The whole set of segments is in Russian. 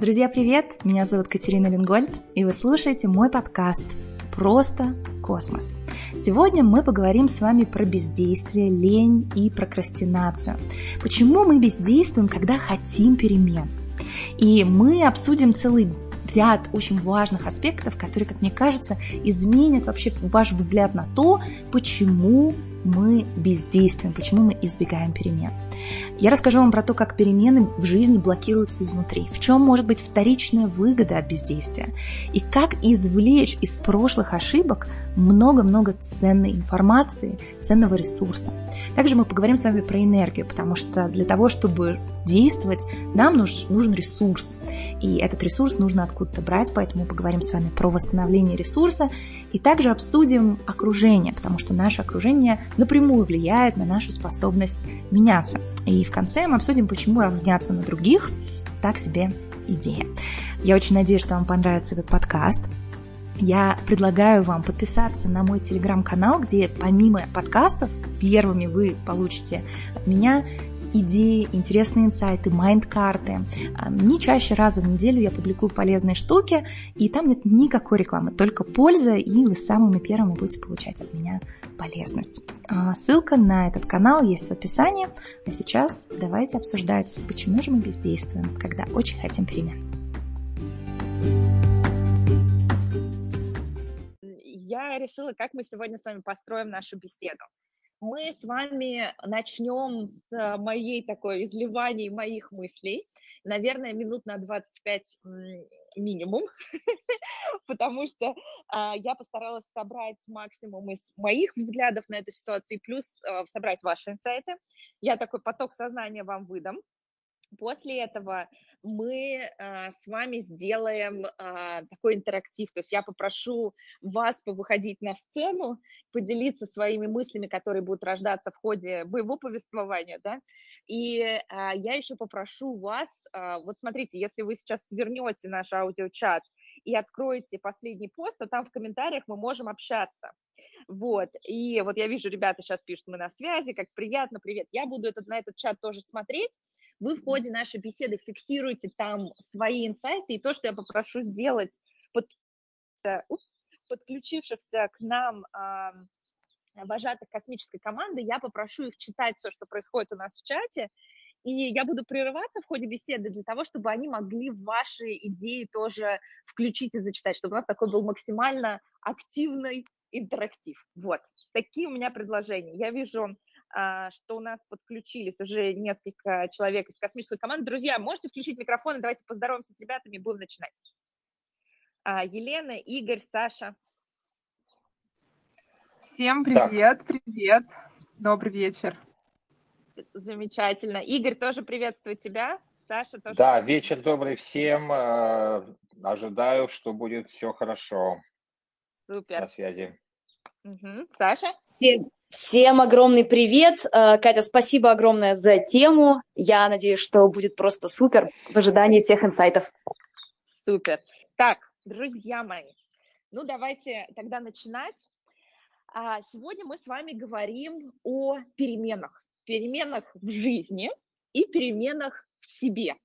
Друзья, привет! Меня зовут Катерина Лингольд, и вы слушаете мой подкаст «Просто космос». Сегодня мы поговорим с вами про бездействие, лень и прокрастинацию. Почему мы бездействуем, когда хотим перемен? И мы обсудим целый ряд очень важных аспектов, которые, как мне кажется, изменят вообще ваш взгляд на то, почему мы бездействуем, почему мы избегаем перемен. Я расскажу вам про то, как перемены в жизни блокируются изнутри, в чем может быть вторичная выгода от бездействия, и как извлечь из прошлых ошибок много-много ценной информации, ценного ресурса. Также мы поговорим с вами про энергию, потому что для того, чтобы действовать, нам нужен ресурс. И этот ресурс нужно откуда-то брать, поэтому поговорим с вами про восстановление ресурса и также обсудим окружение, потому что наше окружение напрямую влияет на нашу способность меняться. И в конце мы обсудим, почему равняться на других так себе идея. Я очень надеюсь, что вам понравится этот подкаст. Я предлагаю вам подписаться на мой телеграм-канал, где помимо подкастов первыми вы получите от меня идеи, интересные инсайты, майнд-карты. А, не чаще раза в неделю я публикую полезные штуки, и там нет никакой рекламы, только польза, и вы самыми первыми будете получать от меня полезность. А, ссылка на этот канал есть в описании. А сейчас давайте обсуждать, почему же мы бездействуем, когда очень хотим перемен. Я решила, как мы сегодня с вами построим нашу беседу мы с вами начнем с моей такой изливания моих мыслей. Наверное, минут на 25 минимум, потому что а, я постаралась собрать максимум из моих взглядов на эту ситуацию, плюс а, собрать ваши инсайты. Я такой поток сознания вам выдам. После этого мы э, с вами сделаем э, такой интерактив, то есть я попрошу вас повыходить на сцену, поделиться своими мыслями, которые будут рождаться в ходе моего повествования, да, и э, я еще попрошу вас, э, вот смотрите, если вы сейчас свернете наш аудиочат и откроете последний пост, то там в комментариях мы можем общаться. Вот, и вот я вижу, ребята сейчас пишут, мы на связи, как приятно, привет. Я буду этот, на этот чат тоже смотреть, вы в ходе нашей беседы фиксируете там свои инсайты, и то, что я попрошу сделать под, э, упс, подключившихся к нам э, вожатых космической команды, я попрошу их читать все, что происходит у нас в чате, и я буду прерываться в ходе беседы для того, чтобы они могли ваши идеи тоже включить и зачитать, чтобы у нас такой был максимально активный интерактив. Вот, такие у меня предложения. Я вижу а, что у нас подключились уже несколько человек из космической команды. Друзья, можете включить микрофон и давайте поздороваемся с ребятами и будем начинать. А, Елена, Игорь, Саша. Всем привет, так. привет. Добрый вечер. Замечательно. Игорь, тоже приветствую тебя. Саша тоже. Да, вечер добрый всем. А, ожидаю, что будет все хорошо. Супер. На связи. Угу. Саша? Всем, Всем огромный привет. Э, Катя, спасибо огромное за тему. Я надеюсь, что будет просто супер в ожидании всех инсайтов. Супер. Так, друзья мои, ну давайте тогда начинать. А, сегодня мы с вами говорим о переменах. Переменах в жизни и переменах в себе.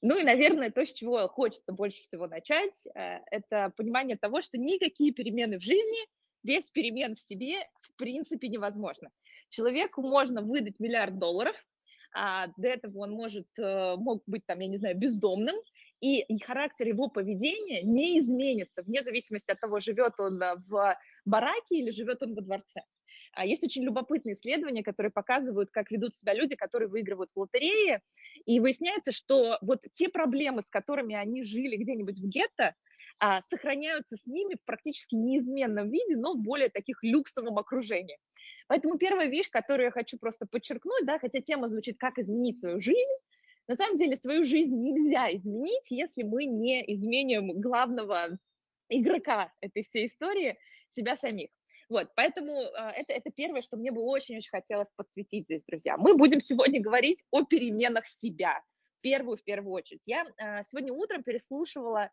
Ну и, наверное, то, с чего хочется больше всего начать, э, это понимание того, что никакие перемены в жизни – без перемен в себе в принципе невозможно. Человеку можно выдать миллиард долларов, а до этого он может, э, мог быть там, я не знаю, бездомным, и характер его поведения не изменится вне зависимости от того, живет он э, в бараке или живет он во дворце. А есть очень любопытные исследования, которые показывают, как ведут себя люди, которые выигрывают в лотерее, и выясняется, что вот те проблемы, с которыми они жили где-нибудь в гетто, сохраняются с ними в практически неизменном виде, но в более таких люксовом окружении. Поэтому первая вещь, которую я хочу просто подчеркнуть, да, хотя тема звучит «Как изменить свою жизнь», на самом деле свою жизнь нельзя изменить, если мы не изменим главного игрока этой всей истории, себя самих. Вот, поэтому э, это, это первое, что мне бы очень-очень хотелось подсветить здесь, друзья. Мы будем сегодня говорить о переменах себя, первую в первую очередь. Я э, сегодня утром переслушивала а,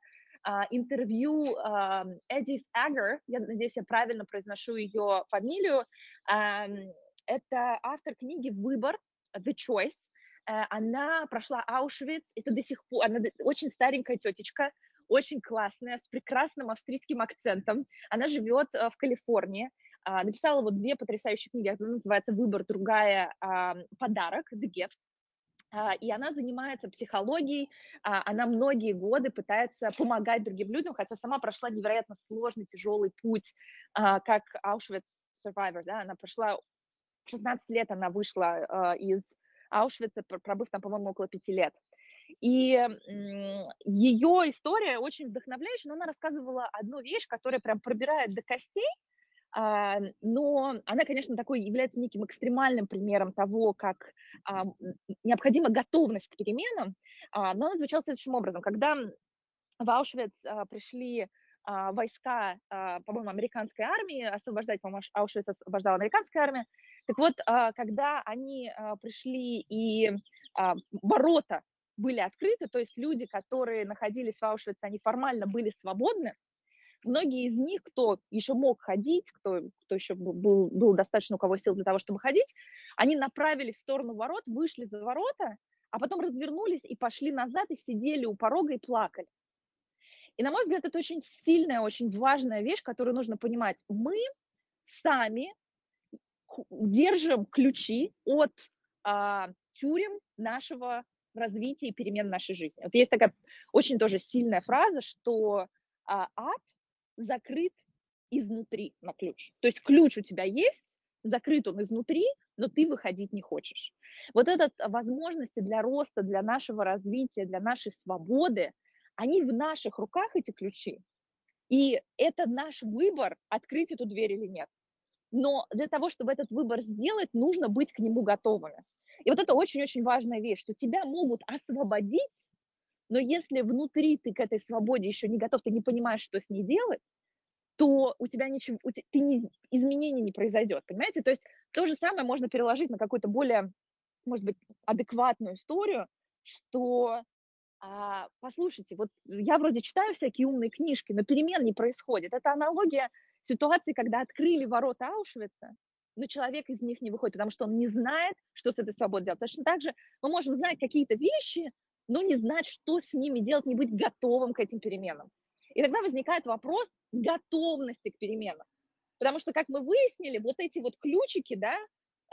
интервью а, Эдис Агер, я надеюсь, я правильно произношу ее фамилию, это автор книги «Выбор», «The Choice», она прошла Аушвиц, это до сих пор, она очень старенькая тетечка, очень классная, с прекрасным австрийским акцентом. Она живет в Калифорнии. Написала вот две потрясающие книги. Одна называется «Выбор», другая «Подарок», «The Gift». А, и она занимается психологией, а, она многие годы пытается помогать другим людям, хотя сама прошла невероятно сложный, тяжелый путь, а, как Auschwitz survivor, да, она прошла, 16 лет она вышла из Аушвица, пробыв там, по-моему, около пяти лет. И ее история очень вдохновляющая, но она рассказывала одну вещь, которая прям пробирает до костей, но она, конечно, такой является неким экстремальным примером того, как а, необходима готовность к переменам, а, но она звучала следующим образом. Когда в Аушвиц пришли войска, по-моему, американской армии, освобождать, по-моему, Аушвиц освобождала американская армия, так вот, когда они пришли и ворота были открыты, то есть люди, которые находились в Аушвице, они формально были свободны, многие из них, кто еще мог ходить, кто, кто еще был, был достаточно у кого сил для того, чтобы ходить, они направились в сторону ворот, вышли за ворота, а потом развернулись и пошли назад и сидели у порога и плакали. И, на мой взгляд, это очень сильная, очень важная вещь, которую нужно понимать. Мы сами держим ключи от а, тюрем нашего развития и перемен нашей жизни. Вот есть такая очень тоже сильная фраза, что а, ад закрыт изнутри на ключ. То есть ключ у тебя есть, закрыт он изнутри, но ты выходить не хочешь. Вот этот возможности для роста, для нашего развития, для нашей свободы, они в наших руках, эти ключи. И это наш выбор, открыть эту дверь или нет. Но для того, чтобы этот выбор сделать, нужно быть к нему готовыми. И вот это очень-очень важная вещь, что тебя могут освободить, но если внутри ты к этой свободе еще не готов, ты не понимаешь, что с ней делать, то у тебя ничего, у тебя, ты не, изменений не произойдет, понимаете? То есть то же самое можно переложить на какую-то более, может быть, адекватную историю, что а, послушайте, вот я вроде читаю всякие умные книжки, но перемен не происходит. Это аналогия ситуации, когда открыли ворота Аушвица, но человек из них не выходит, потому что он не знает, что с этой свободой делать. Точно так же мы можем знать какие-то вещи, но не знать, что с ними делать, не быть готовым к этим переменам. И тогда возникает вопрос готовности к переменам. Потому что, как мы выяснили, вот эти вот ключики, да,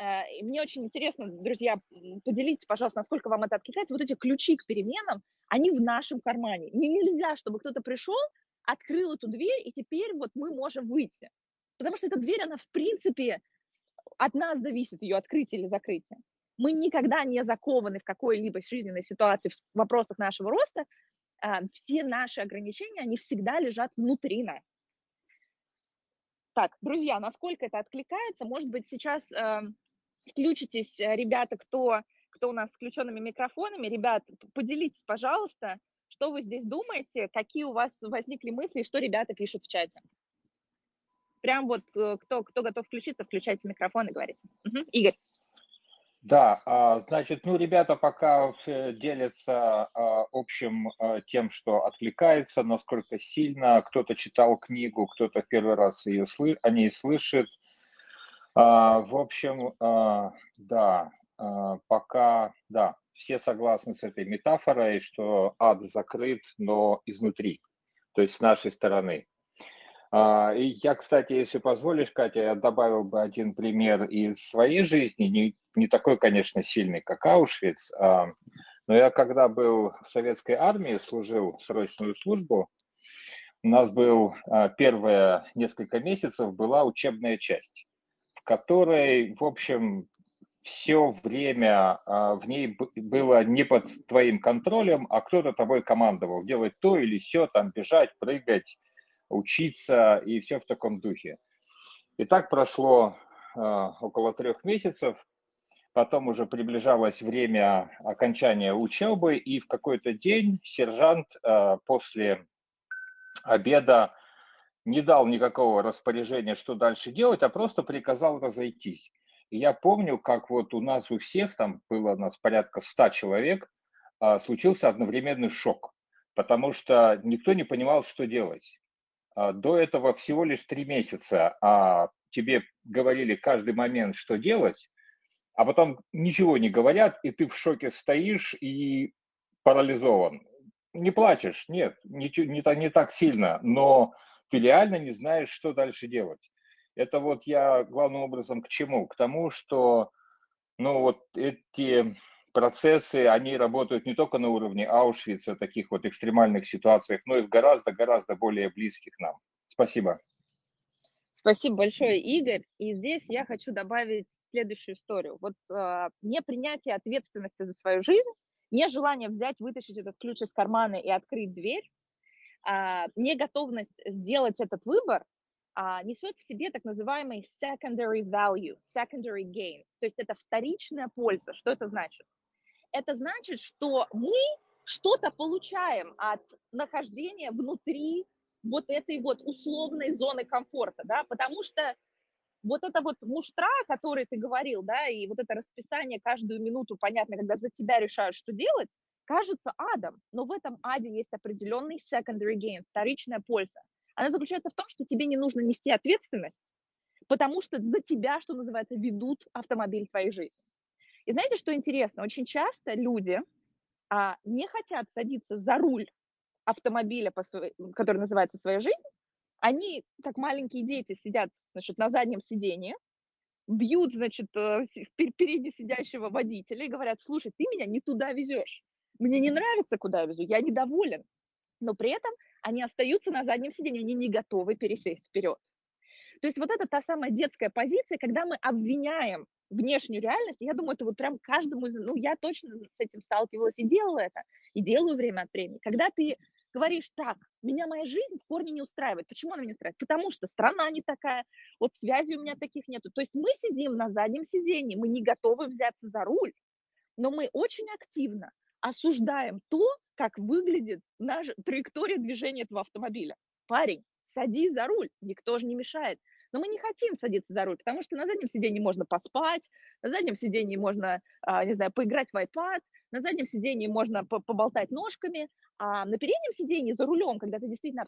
э, мне очень интересно, друзья, поделитесь, пожалуйста, насколько вам это откликается, вот эти ключи к переменам, они в нашем кармане. Не нельзя, чтобы кто-то пришел, открыл эту дверь, и теперь вот мы можем выйти. Потому что эта дверь, она в принципе от нас зависит, ее открытие или закрытие мы никогда не закованы в какой-либо жизненной ситуации в вопросах нашего роста, а, все наши ограничения, они всегда лежат внутри нас. Так, друзья, насколько это откликается? Может быть, сейчас э, включитесь, э, ребята, кто, кто у нас с включенными микрофонами. Ребят, поделитесь, пожалуйста, что вы здесь думаете, какие у вас возникли мысли, что ребята пишут в чате. Прям вот э, кто, кто готов включиться, включайте микрофон и говорите. Угу. Игорь. Да, а, значит, ну, ребята пока делятся а, общим а, тем, что откликается, насколько сильно. Кто-то читал книгу, кто-то первый раз ее слы... о ней слышит. В общем, да, пока, да, все согласны с этой метафорой, что ад закрыт, но изнутри, то есть с нашей стороны. А, и я, кстати, если позволишь, Катя, я добавил бы один пример из своей жизни, не, не такой, конечно, сильный, как Аушвиц, а, но я когда был в советской армии, служил срочную службу, у нас был а, первые несколько месяцев была учебная часть, в которой, в общем, все время в ней было не под твоим контролем, а кто-то тобой командовал, делать то или все, там бежать, прыгать, учиться и все в таком духе. И так прошло э, около трех месяцев, потом уже приближалось время окончания учебы, и в какой-то день сержант э, после обеда не дал никакого распоряжения, что дальше делать, а просто приказал разойтись. И я помню, как вот у нас у всех, там было у нас порядка ста человек, э, случился одновременный шок, потому что никто не понимал, что делать. А, до этого всего лишь три месяца, а тебе говорили каждый момент, что делать, а потом ничего не говорят, и ты в шоке стоишь и парализован. Не плачешь, нет, не, не, не так сильно, но ты реально не знаешь, что дальше делать. Это вот я главным образом к чему? К тому, что ну, вот эти процессы, они работают не только на уровне Аушвица, таких вот экстремальных ситуациях, но и в гораздо-гораздо более близких нам. Спасибо. Спасибо большое, Игорь. И здесь я хочу добавить следующую историю. Вот э, непринятие ответственности за свою жизнь, нежелание взять, вытащить этот ключ из кармана и открыть дверь, э, неготовность сделать этот выбор э, несет в себе так называемый secondary value, secondary gain. То есть это вторичная польза. Что это значит? Это значит, что мы что-то получаем от нахождения внутри вот этой вот условной зоны комфорта, да, потому что вот это вот муштра, который ты говорил, да, и вот это расписание каждую минуту, понятно, когда за тебя решают, что делать, кажется адом, но в этом аде есть определенный secondary gain, вторичная польза. Она заключается в том, что тебе не нужно нести ответственность, потому что за тебя, что называется, ведут автомобиль твоей жизни. И знаете, что интересно? Очень часто люди а, не хотят садиться за руль автомобиля, который называется «Своя жизнь», они, как маленькие дети, сидят, значит, на заднем сидении, бьют, значит, э, впереди сидящего водителя и говорят, слушай, ты меня не туда везешь, мне не нравится, куда я везу, я недоволен. Но при этом они остаются на заднем сидении, они не готовы пересесть вперед. То есть вот это та самая детская позиция, когда мы обвиняем внешнюю реальность, я думаю, это вот прям каждому, ну, я точно с этим сталкивалась и делала это, и делаю время от времени. Когда ты говоришь, так, меня моя жизнь в корне не устраивает. Почему она не устраивает? Потому что страна не такая, вот связи у меня таких нету. То есть мы сидим на заднем сидении, мы не готовы взяться за руль, но мы очень активно осуждаем то, как выглядит наша траектория движения этого автомобиля. Парень, садись за руль, никто же не мешает. Но мы не хотим садиться за руль, потому что на заднем сидении можно поспать, на заднем сидении можно, а, не знаю, поиграть в iPad, на заднем сидении можно поболтать ножками, а на переднем сидении за рулем, когда ты действительно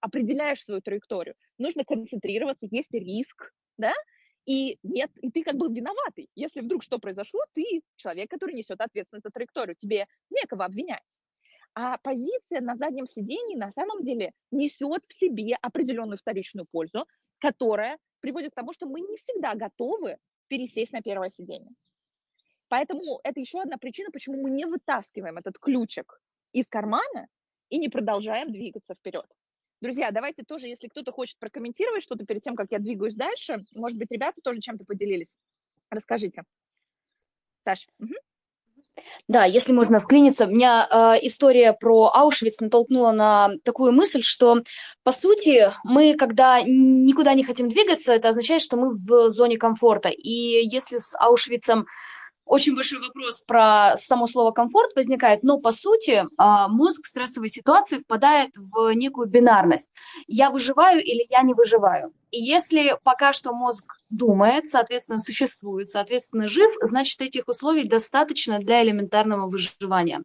определяешь свою траекторию, нужно концентрироваться, есть риск, да, и нет, и ты как бы виноватый. Если вдруг что произошло, ты человек, который несет ответственность за траекторию, тебе некого обвинять. А позиция на заднем сидении на самом деле несет в себе определенную вторичную пользу, которая приводит к тому, что мы не всегда готовы пересесть на первое сиденье. Поэтому это еще одна причина, почему мы не вытаскиваем этот ключик из кармана и не продолжаем двигаться вперед. Друзья, давайте тоже, если кто-то хочет прокомментировать что-то перед тем, как я двигаюсь дальше, может быть, ребята тоже чем-то поделились. Расскажите. Саш. Угу. Да, если можно вклиниться, меня э, история про Аушвиц натолкнула на такую мысль, что, по сути, мы, когда никуда не хотим двигаться, это означает, что мы в зоне комфорта. И если с Аушвицем очень большой вопрос про само слово комфорт возникает, но по сути а, мозг в стрессовой ситуации впадает в некую бинарность. Я выживаю или я не выживаю. И если пока что мозг думает, соответственно, существует, соответственно, жив, значит, этих условий достаточно для элементарного выживания.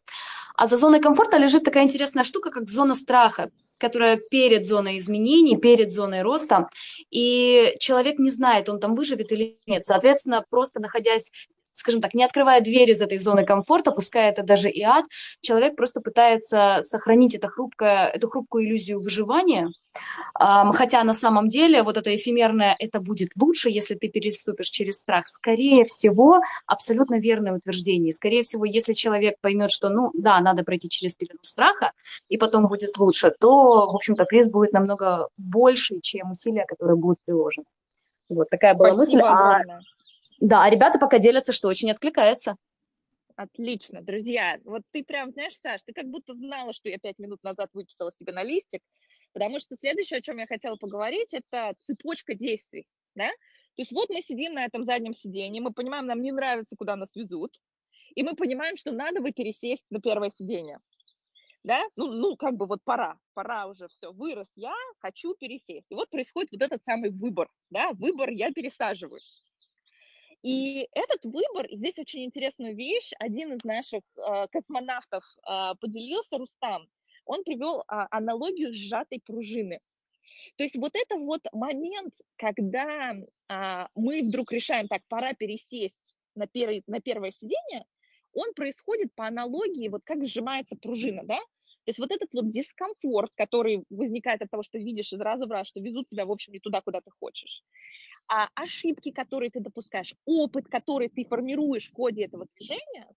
А за зоной комфорта лежит такая интересная штука, как зона страха которая перед зоной изменений, перед зоной роста, и человек не знает, он там выживет или нет. Соответственно, просто находясь скажем так, не открывая дверь из этой зоны комфорта, пускай это даже и ад, человек просто пытается сохранить это хрупкое, эту хрупкую иллюзию выживания, хотя на самом деле вот это эфемерное «это будет лучше, если ты переступишь через страх», скорее всего, абсолютно верное утверждение. Скорее всего, если человек поймет, что, ну, да, надо пройти через пелену страха, и потом будет лучше, то, в общем-то, приз будет намного больше, чем усилия, которые будут приложены. Вот такая была Спасибо мысль. А да, а ребята пока делятся, что очень откликается. Отлично, друзья. Вот ты прям, знаешь, Саш, ты как будто знала, что я пять минут назад выписала себе на листик, потому что следующее, о чем я хотела поговорить, это цепочка действий, да? То есть вот мы сидим на этом заднем сиденье, мы понимаем, нам не нравится, куда нас везут, и мы понимаем, что надо бы пересесть на первое сиденье, да? Ну, ну, как бы вот пора, пора уже все, вырос я, хочу пересесть. И вот происходит вот этот самый выбор, да, выбор, я пересаживаюсь. И этот выбор, здесь очень интересную вещь, один из наших э, космонавтов э, поделился, Рустам, он привел э, аналогию сжатой пружины. То есть вот это вот момент, когда э, мы вдруг решаем, так, пора пересесть на, первый, на первое сидение, он происходит по аналогии, вот как сжимается пружина, да? То есть вот этот вот дискомфорт, который возникает от того, что видишь из раза в раз, что везут тебя, в общем, не туда, куда ты хочешь, а ошибки, которые ты допускаешь, опыт, который ты формируешь в ходе этого движения,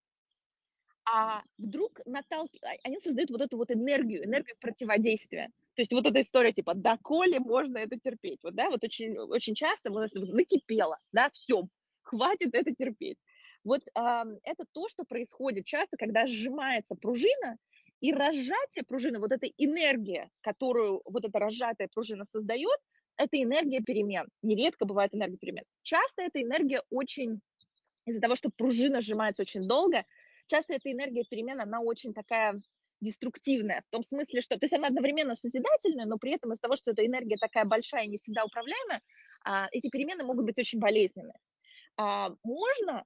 а вдруг наталк... А, они создают вот эту вот энергию, энергию противодействия. То есть вот эта история типа, да коли можно это терпеть? Вот, да, вот очень, очень часто у нас накипело, да, все, хватит это терпеть. Вот э, это то, что происходит часто, когда сжимается пружина, и разжатие пружины, вот эта энергия, которую вот эта разжатая пружина создает, это энергия перемен. Нередко бывает энергия перемен. Часто эта энергия очень, из-за того, что пружина сжимается очень долго, часто эта энергия перемен, она очень такая деструктивная, в том смысле, что, то есть она одновременно созидательная, но при этом из-за того, что эта энергия такая большая и не всегда управляемая, а, эти перемены могут быть очень болезненные. А, можно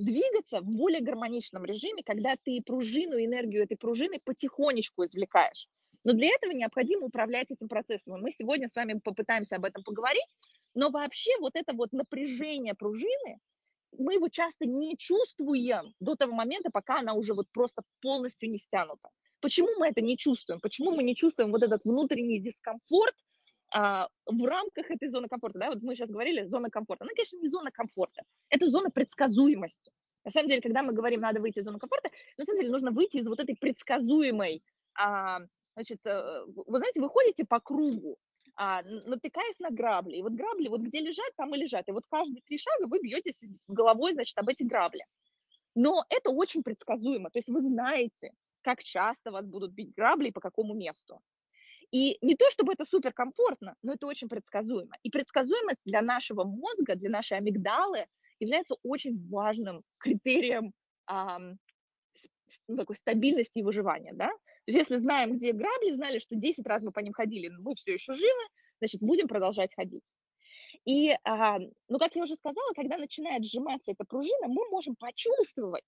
двигаться в более гармоничном режиме, когда ты пружину, энергию этой пружины потихонечку извлекаешь. Но для этого необходимо управлять этим процессом. И мы сегодня с вами попытаемся об этом поговорить. Но вообще вот это вот напряжение пружины, мы его часто не чувствуем до того момента, пока она уже вот просто полностью не стянута. Почему мы это не чувствуем? Почему мы не чувствуем вот этот внутренний дискомфорт в рамках этой зоны комфорта? Да? Вот мы сейчас говорили, зона комфорта. Она, конечно, не зона комфорта, это зона предсказуемости. На самом деле, когда мы говорим, надо выйти из зоны комфорта, на самом деле нужно выйти из вот этой предсказуемой, а, значит, э, вы знаете, вы ходите по кругу, а, натыкаясь на грабли. И вот грабли, вот где лежат, там и лежат. И вот каждые три шага вы бьетесь головой, значит, об эти грабли. Но это очень предсказуемо. То есть вы знаете, как часто вас будут бить грабли и по какому месту. И не то, чтобы это суперкомфортно, но это очень предсказуемо. И предсказуемость для нашего мозга, для нашей амигдалы является очень важным критерием а, такой стабильности и выживания. Да? То есть если знаем, где грабли, знали, что 10 раз мы по ним ходили, но мы все еще живы, значит, будем продолжать ходить. И, а, ну, как я уже сказала, когда начинает сжиматься эта пружина, мы можем почувствовать,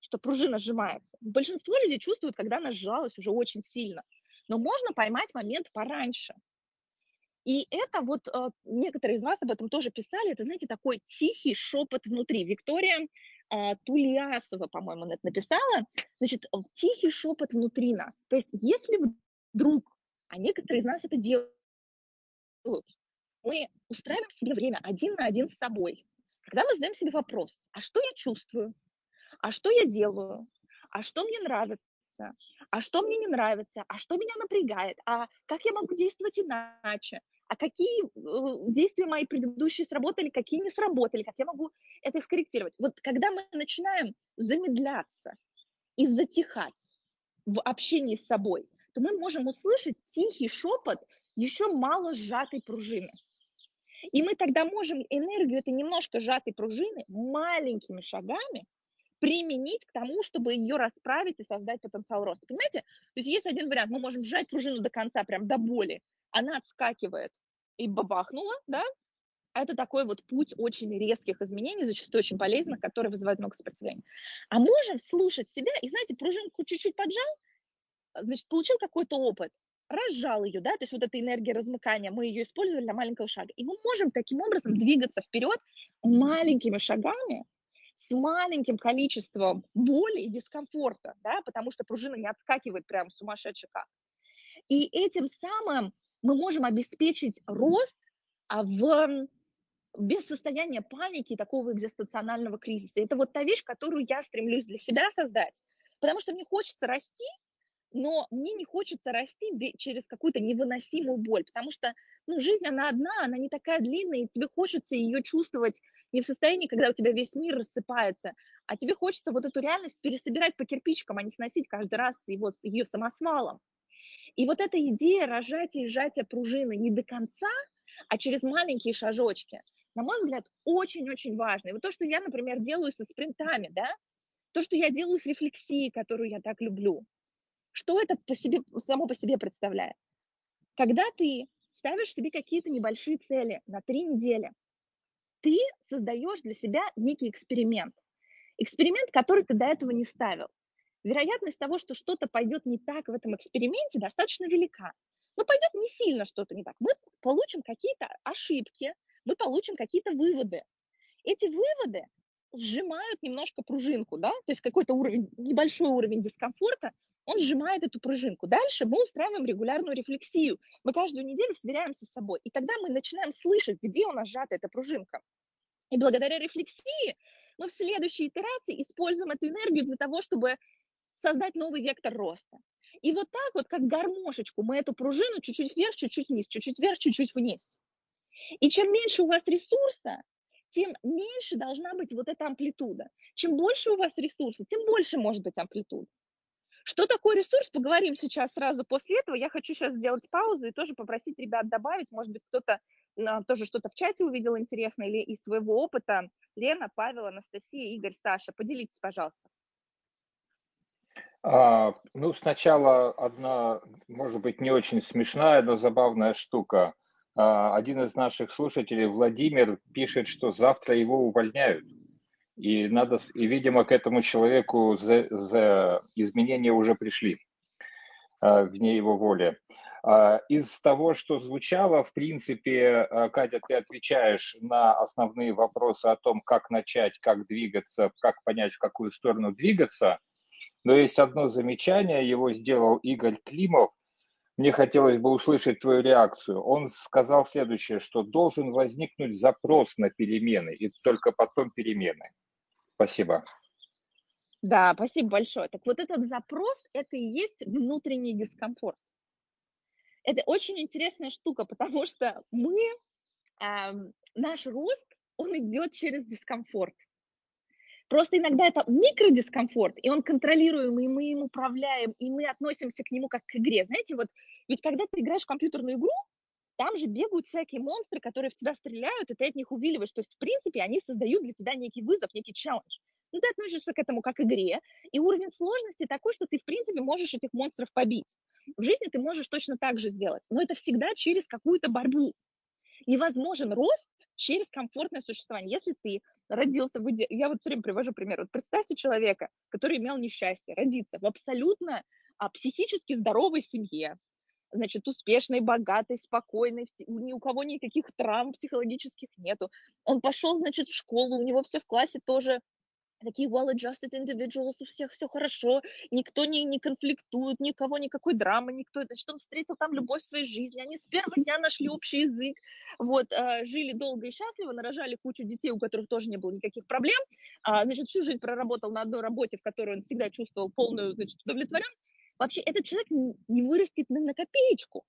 что пружина сжимается. Большинство людей чувствуют, когда она сжалась уже очень сильно. Но можно поймать момент пораньше. И это вот э, некоторые из вас об этом тоже писали, это, знаете, такой тихий шепот внутри. Виктория э, Тулиасова, по-моему, это написала, значит, тихий шепот внутри нас. То есть если вдруг, а некоторые из нас это делают, мы устраиваем себе время один на один с собой, когда мы задаем себе вопрос, а что я чувствую, а что я делаю, а что мне нравится, а что мне не нравится, а что меня напрягает, а как я могу действовать иначе, а какие э, действия мои предыдущие сработали, какие не сработали, как я могу это скорректировать. Вот когда мы начинаем замедляться и затихать в общении с собой, то мы можем услышать тихий шепот еще мало сжатой пружины. И мы тогда можем энергию этой немножко сжатой пружины маленькими шагами применить к тому, чтобы ее расправить и создать потенциал роста. Понимаете? То есть есть один вариант, мы можем сжать пружину до конца, прям до боли, она отскакивает и бабахнула, да, это такой вот путь очень резких изменений, зачастую очень полезных, которые вызывают много сопротивления. А можем слушать себя, и знаете, пружинку чуть-чуть поджал, значит, получил какой-то опыт, разжал ее, да, то есть вот эта энергия размыкания, мы ее использовали для маленького шага. И мы можем таким образом двигаться вперед маленькими шагами, с маленьким количеством боли и дискомфорта, да, потому что пружина не отскакивает прям сумасшедший как. И этим самым мы можем обеспечить рост а, в без состояния паники и такого экзистенционального кризиса. Это вот та вещь, которую я стремлюсь для себя создать, потому что мне хочется расти, но мне не хочется расти через какую-то невыносимую боль, потому что ну, жизнь, она одна, она не такая длинная, и тебе хочется ее чувствовать не в состоянии, когда у тебя весь мир рассыпается, а тебе хочется вот эту реальность пересобирать по кирпичикам, а не сносить каждый раз его, ее самосвалом. И вот эта идея рожатия и сжатия пружины не до конца, а через маленькие шажочки, на мой взгляд, очень-очень важно. И вот то, что я, например, делаю со спринтами, да, то, что я делаю с рефлексией, которую я так люблю, что это по себе, само по себе представляет? Когда ты ставишь себе какие-то небольшие цели на три недели, ты создаешь для себя некий эксперимент. Эксперимент, который ты до этого не ставил. Вероятность того, что что-то пойдет не так в этом эксперименте, достаточно велика. Но пойдет не сильно что-то не так. Мы получим какие-то ошибки, мы получим какие-то выводы. Эти выводы сжимают немножко пружинку, да, то есть какой-то уровень, небольшой уровень дискомфорта, он сжимает эту пружинку. Дальше мы устраиваем регулярную рефлексию. Мы каждую неделю сверяемся с собой, и тогда мы начинаем слышать, где у нас сжата эта пружинка. И благодаря рефлексии мы в следующей итерации используем эту энергию для того, чтобы создать новый вектор роста. И вот так вот, как гармошечку, мы эту пружину чуть-чуть вверх, чуть-чуть вниз, чуть-чуть вверх, чуть-чуть вниз. И чем меньше у вас ресурса, тем меньше должна быть вот эта амплитуда. Чем больше у вас ресурса, тем больше может быть амплитуда. Что такое ресурс, поговорим сейчас сразу после этого. Я хочу сейчас сделать паузу и тоже попросить ребят добавить, может быть, кто-то а, тоже что-то в чате увидел интересное или из своего опыта. Лена, Павел, Анастасия, Игорь, Саша, поделитесь, пожалуйста. А, ну, сначала одна, может быть, не очень смешная, но забавная штука. А, один из наших слушателей, Владимир, пишет, что завтра его увольняют. И, надо, и видимо, к этому человеку за, за изменения уже пришли а, вне его воли. А, из того, что звучало, в принципе, а, Катя, ты отвечаешь на основные вопросы о том, как начать, как двигаться, как понять, в какую сторону двигаться. Но есть одно замечание, его сделал Игорь Климов, мне хотелось бы услышать твою реакцию. Он сказал следующее, что должен возникнуть запрос на перемены, и только потом перемены. Спасибо. Да, спасибо большое. Так вот этот запрос, это и есть внутренний дискомфорт. Это очень интересная штука, потому что мы, э, наш рост, он идет через дискомфорт. Просто иногда это микродискомфорт, и он контролируемый, и мы им управляем, и мы относимся к нему как к игре. Знаете, вот ведь когда ты играешь в компьютерную игру, там же бегают всякие монстры, которые в тебя стреляют, и ты от них увиливаешь. То есть, в принципе, они создают для тебя некий вызов, некий челлендж. Ну, ты относишься к этому как к игре, и уровень сложности такой, что ты, в принципе, можешь этих монстров побить. В жизни ты можешь точно так же сделать, но это всегда через какую-то борьбу. Невозможен рост через комфортное существование. Если ты родился в иде... Я вот все время привожу пример. Вот представьте человека, который имел несчастье родиться в абсолютно а, психически здоровой семье, значит, успешной, богатой, спокойной, ни у кого никаких травм психологических нету. Он пошел, значит, в школу, у него все в классе тоже такие well-adjusted individuals, у всех все хорошо, никто не, не конфликтует, никого никакой драмы, никто, значит, он встретил там любовь в своей жизни, они с первого дня нашли общий язык, вот, э, жили долго и счастливо, нарожали кучу детей, у которых тоже не было никаких проблем, э, значит, всю жизнь проработал на одной работе, в которой он всегда чувствовал полную, значит, удовлетворенность, вообще этот человек не вырастет на, на копеечку,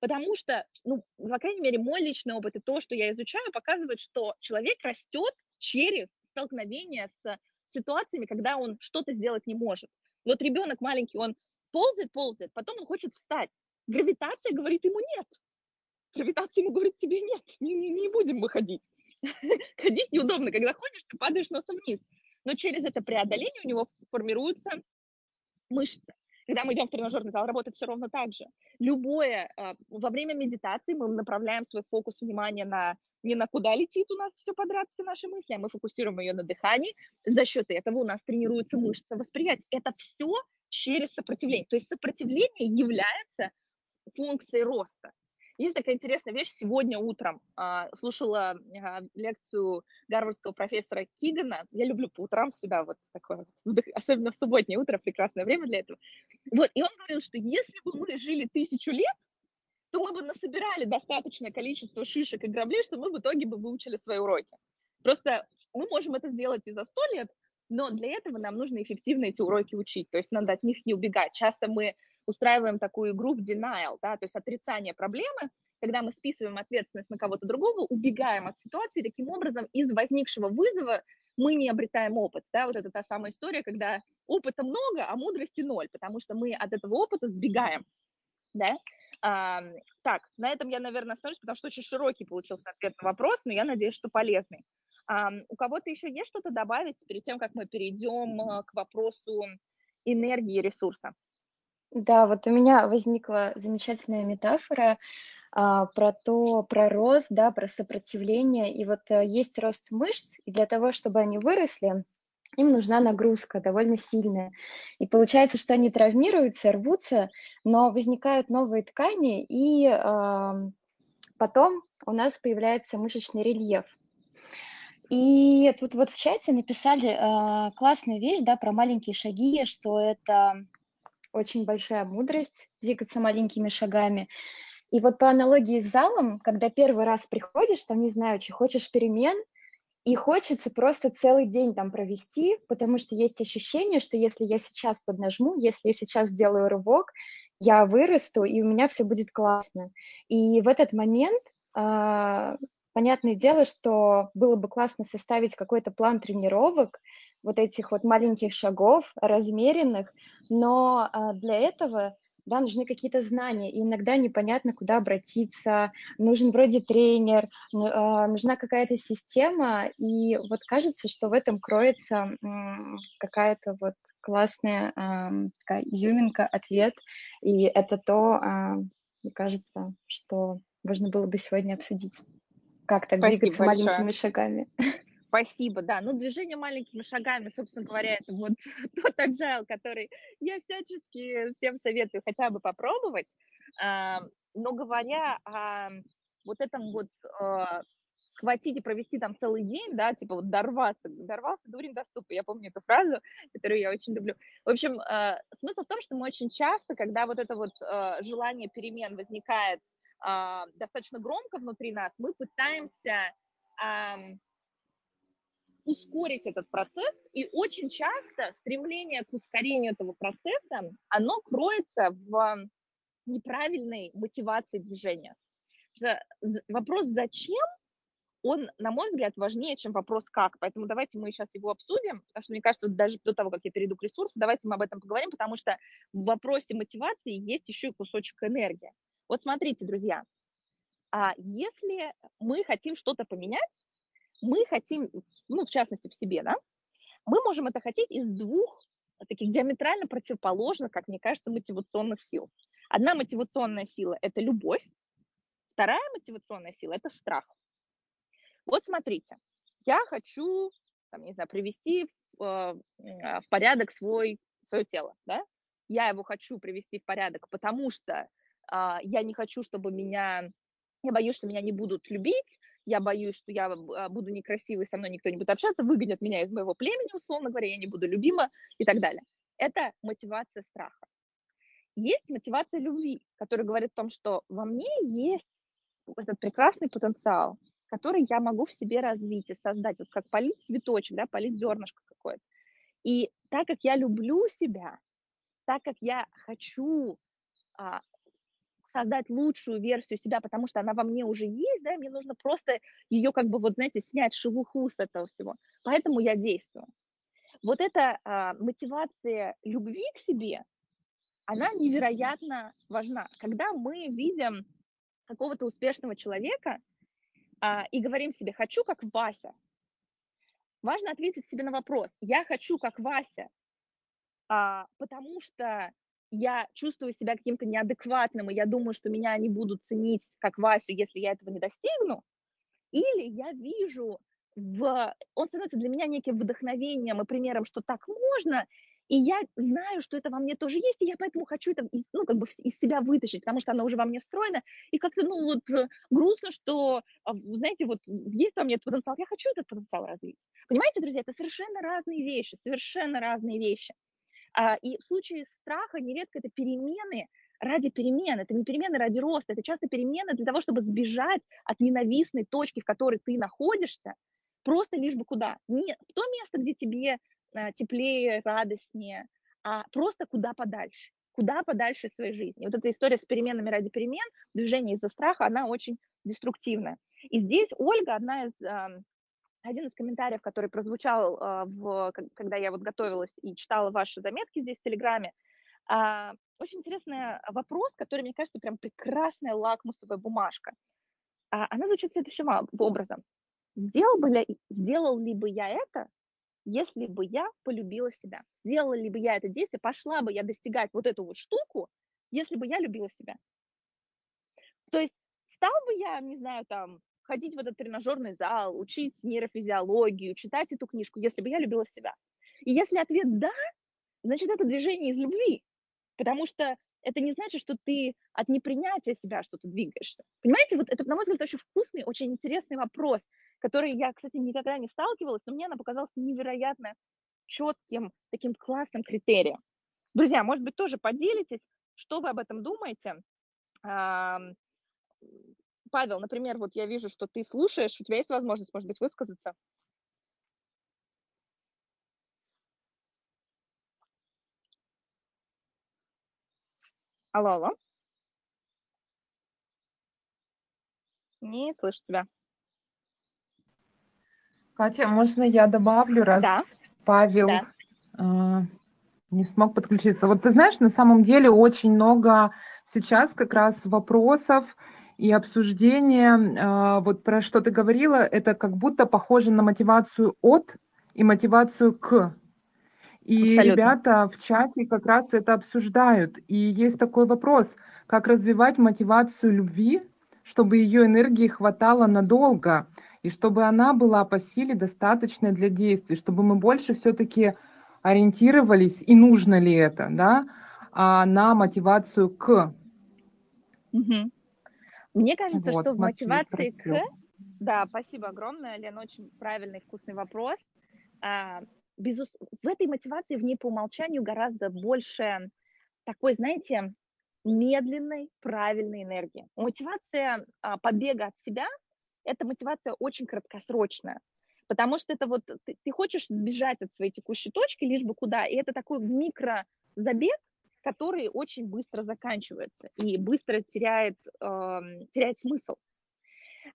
потому что, ну, по крайней мере, мой личный опыт и то, что я изучаю, показывает, что человек растет через столкновение с ситуациями, когда он что-то сделать не может. Вот ребенок маленький, он ползает, ползает, потом он хочет встать. Гравитация говорит ему нет. Гравитация ему говорит тебе нет, не, не, не будем мы ходить. Ходить неудобно, когда ходишь, ты падаешь носом вниз. Но через это преодоление у него формируются мышцы. Когда мы идем в тренажерный зал, работает все ровно так же. Любое, а, во время медитации мы направляем свой фокус внимания на не на куда летит у нас все подряд, все наши мысли, а мы фокусируем ее на дыхании. За счет этого у нас тренируется мышца восприятия. Это все через сопротивление. То есть сопротивление является функцией роста. Есть такая интересная вещь. Сегодня утром а, слушала а, лекцию гарвардского профессора Кигана. Я люблю по утрам себя вот такое, особенно в субботнее утро, прекрасное время для этого. Вот, и он говорил, что если бы мы жили тысячу лет, то мы бы насобирали достаточное количество шишек и граблей, что мы в итоге бы выучили свои уроки. Просто мы можем это сделать и за сто лет, но для этого нам нужно эффективно эти уроки учить, то есть надо от них не убегать. Часто мы устраиваем такую игру в denial, да, то есть отрицание проблемы, когда мы списываем ответственность на кого-то другого, убегаем от ситуации, таким образом из возникшего вызова мы не обретаем опыт, да, вот это та самая история, когда опыта много, а мудрости ноль, потому что мы от этого опыта сбегаем, да, а, так, на этом я, наверное, остановлюсь, потому что очень широкий получился ответ на вопрос, но я надеюсь, что полезный. А, у кого-то еще есть что-то добавить перед тем, как мы перейдем а, к вопросу энергии ресурса? Да, вот у меня возникла замечательная метафора а, про то, про рост, да, про сопротивление. И вот а, есть рост мышц, и для того, чтобы они выросли, им нужна нагрузка довольно сильная. И получается, что они травмируются, рвутся, но возникают новые ткани, и э, потом у нас появляется мышечный рельеф. И тут вот в чате написали э, классную вещь, да, про маленькие шаги, что это очень большая мудрость двигаться маленькими шагами. И вот по аналогии с залом, когда первый раз приходишь, там, не знаю, че хочешь перемен, и хочется просто целый день там провести, потому что есть ощущение, что если я сейчас поднажму, если я сейчас сделаю рывок, я вырасту, и у меня все будет классно. И в этот момент, э, понятное дело, что было бы классно составить какой-то план тренировок, вот этих вот маленьких шагов, размеренных, но э, для этого да, нужны какие-то знания, и иногда непонятно, куда обратиться, нужен вроде тренер, а, нужна какая-то система, и вот кажется, что в этом кроется какая-то вот классная такая изюминка, ответ, и это то, а, мне кажется, что можно было бы сегодня обсудить. Как так Спасибо двигаться большое. маленькими шагами. Спасибо, да. Ну, движение маленькими шагами, собственно говоря, это вот тот agile, который я всячески всем советую хотя бы попробовать. Но говоря о вот этом вот а, схватить и провести там целый день, да, типа вот дорваться, дорвался дурень доступа, я помню эту фразу, которую я очень люблю. В общем, а, смысл в том, что мы очень часто, когда вот это вот а, желание перемен возникает достаточно громко внутри нас, мы пытаемся ускорить этот процесс, и очень часто стремление к ускорению этого процесса, оно кроется в неправильной мотивации движения. Вопрос «зачем?» он, на мой взгляд, важнее, чем вопрос «как?». Поэтому давайте мы сейчас его обсудим, потому что, мне кажется, даже до того, как я перейду к ресурсу, давайте мы об этом поговорим, потому что в вопросе мотивации есть еще и кусочек энергии. Вот смотрите, друзья, а если мы хотим что-то поменять, мы хотим, ну, в частности, в себе, да, мы можем это хотеть из двух таких диаметрально противоположных, как мне кажется, мотивационных сил. Одна мотивационная сила – это любовь, вторая мотивационная сила – это страх. Вот смотрите, я хочу, там, не знаю, привести в, э, в порядок свой, свое тело, да? Я его хочу привести в порядок, потому что а, я не хочу, чтобы меня, я боюсь, что меня не будут любить, я боюсь, что я а, буду некрасивой, со мной никто не будет общаться, выгонят меня из моего племени, условно говоря, я не буду любима и так далее. Это мотивация страха. Есть мотивация любви, которая говорит о том, что во мне есть этот прекрасный потенциал, который я могу в себе развить и создать, вот как полить цветочек, да, полить зернышко какое-то. И так как я люблю себя, так как я хочу а, создать лучшую версию себя, потому что она во мне уже есть, да, мне нужно просто ее как бы вот, знаете, снять шелуху с этого всего. Поэтому я действую. Вот эта а, мотивация любви к себе, она невероятно важна. Когда мы видим какого-то успешного человека а, и говорим себе «хочу как Вася», важно ответить себе на вопрос «я хочу как Вася», а, потому что я чувствую себя каким-то неадекватным, и я думаю, что меня не будут ценить как Васю, если я этого не достигну, или я вижу, в... он становится для меня неким вдохновением и примером, что так можно, и я знаю, что это во мне тоже есть, и я поэтому хочу это, ну, как бы из себя вытащить, потому что оно уже во мне встроено, и как-то, ну, вот э, грустно, что, а, знаете, вот есть во мне этот потенциал, я хочу этот потенциал развить. Понимаете, друзья, это совершенно разные вещи, совершенно разные вещи. А, и в случае страха нередко это перемены ради перемен, это не перемены ради роста, это часто перемены для того, чтобы сбежать от ненавистной точки, в которой ты находишься, просто лишь бы куда? Не в то место, где тебе а, теплее, радостнее, а просто куда подальше, куда подальше из своей жизни. Вот эта история с переменами ради перемен, движение из-за страха, она очень деструктивная. И здесь Ольга, одна из один из комментариев, который прозвучал, а, в, когда я вот готовилась и читала ваши заметки здесь в Телеграме, а, очень интересный вопрос, который, мне кажется, прям прекрасная лакмусовая бумажка. А, она звучит следующим образом. Сделал, бы ли, сделал ли бы я это, если бы я полюбила себя? Сделала ли бы я это действие, пошла бы я достигать вот эту вот штуку, если бы я любила себя? То есть стал бы я, не знаю, там, ходить в этот тренажерный зал, учить нейрофизиологию, читать эту книжку, если бы я любила себя? И если ответ «да», значит, это движение из любви, потому что это не значит, что ты от непринятия себя что-то двигаешься. Понимаете, вот это, на мой взгляд, очень вкусный, очень интересный вопрос, которой я, кстати, никогда не сталкивалась, но мне она показалась невероятно четким, таким классным критерием. Друзья, может быть, тоже поделитесь, что вы об этом думаете. Павел, например, вот я вижу, что ты слушаешь, у тебя есть возможность, может быть, высказаться? Алло, алло. Не слышу тебя. Катя, можно я добавлю, раз Да. Павел Да. а, не смог подключиться. Вот ты знаешь, на самом деле очень много сейчас как раз вопросов и обсуждения, а, вот про что ты говорила, это как будто похоже на мотивацию от и мотивацию к. И Абсолютно. ребята в чате как раз это обсуждают. И есть такой вопрос, как развивать мотивацию любви, чтобы ее энергии хватало надолго, и чтобы она была по силе достаточной для действий, чтобы мы больше все-таки ориентировались, и нужно ли это, да, а на мотивацию к. Мгм. Мне кажется, Вот, что в мотивации спросил. к... Да, спасибо огромное, Лен, очень правильный, вкусный вопрос. А, безус- В этой мотивации, в ней по умолчанию гораздо больше такой, знаете, медленной, правильной энергии. Мотивация а, побега от себя – это мотивация очень краткосрочная, потому что это вот ты, ты хочешь сбежать от своей текущей точки, лишь бы куда, и это такой микрозабег, который очень быстро заканчивается и быстро теряет, эм, теряет смысл.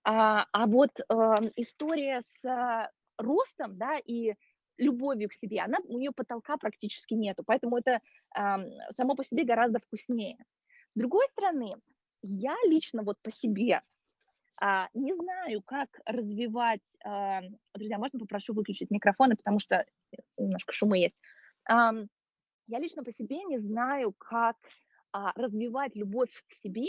А, а вот эм, история с э, ростом, да, и любовью к себе, она, у нее потолка практически нету, поэтому это эм, само по себе гораздо вкуснее. С другой стороны, я лично вот по себе а, не знаю, как развивать... а, друзья, можно попрошу выключить микрофоны, потому что немножко шумы есть. Я лично по себе не знаю, как а, развивать любовь к себе,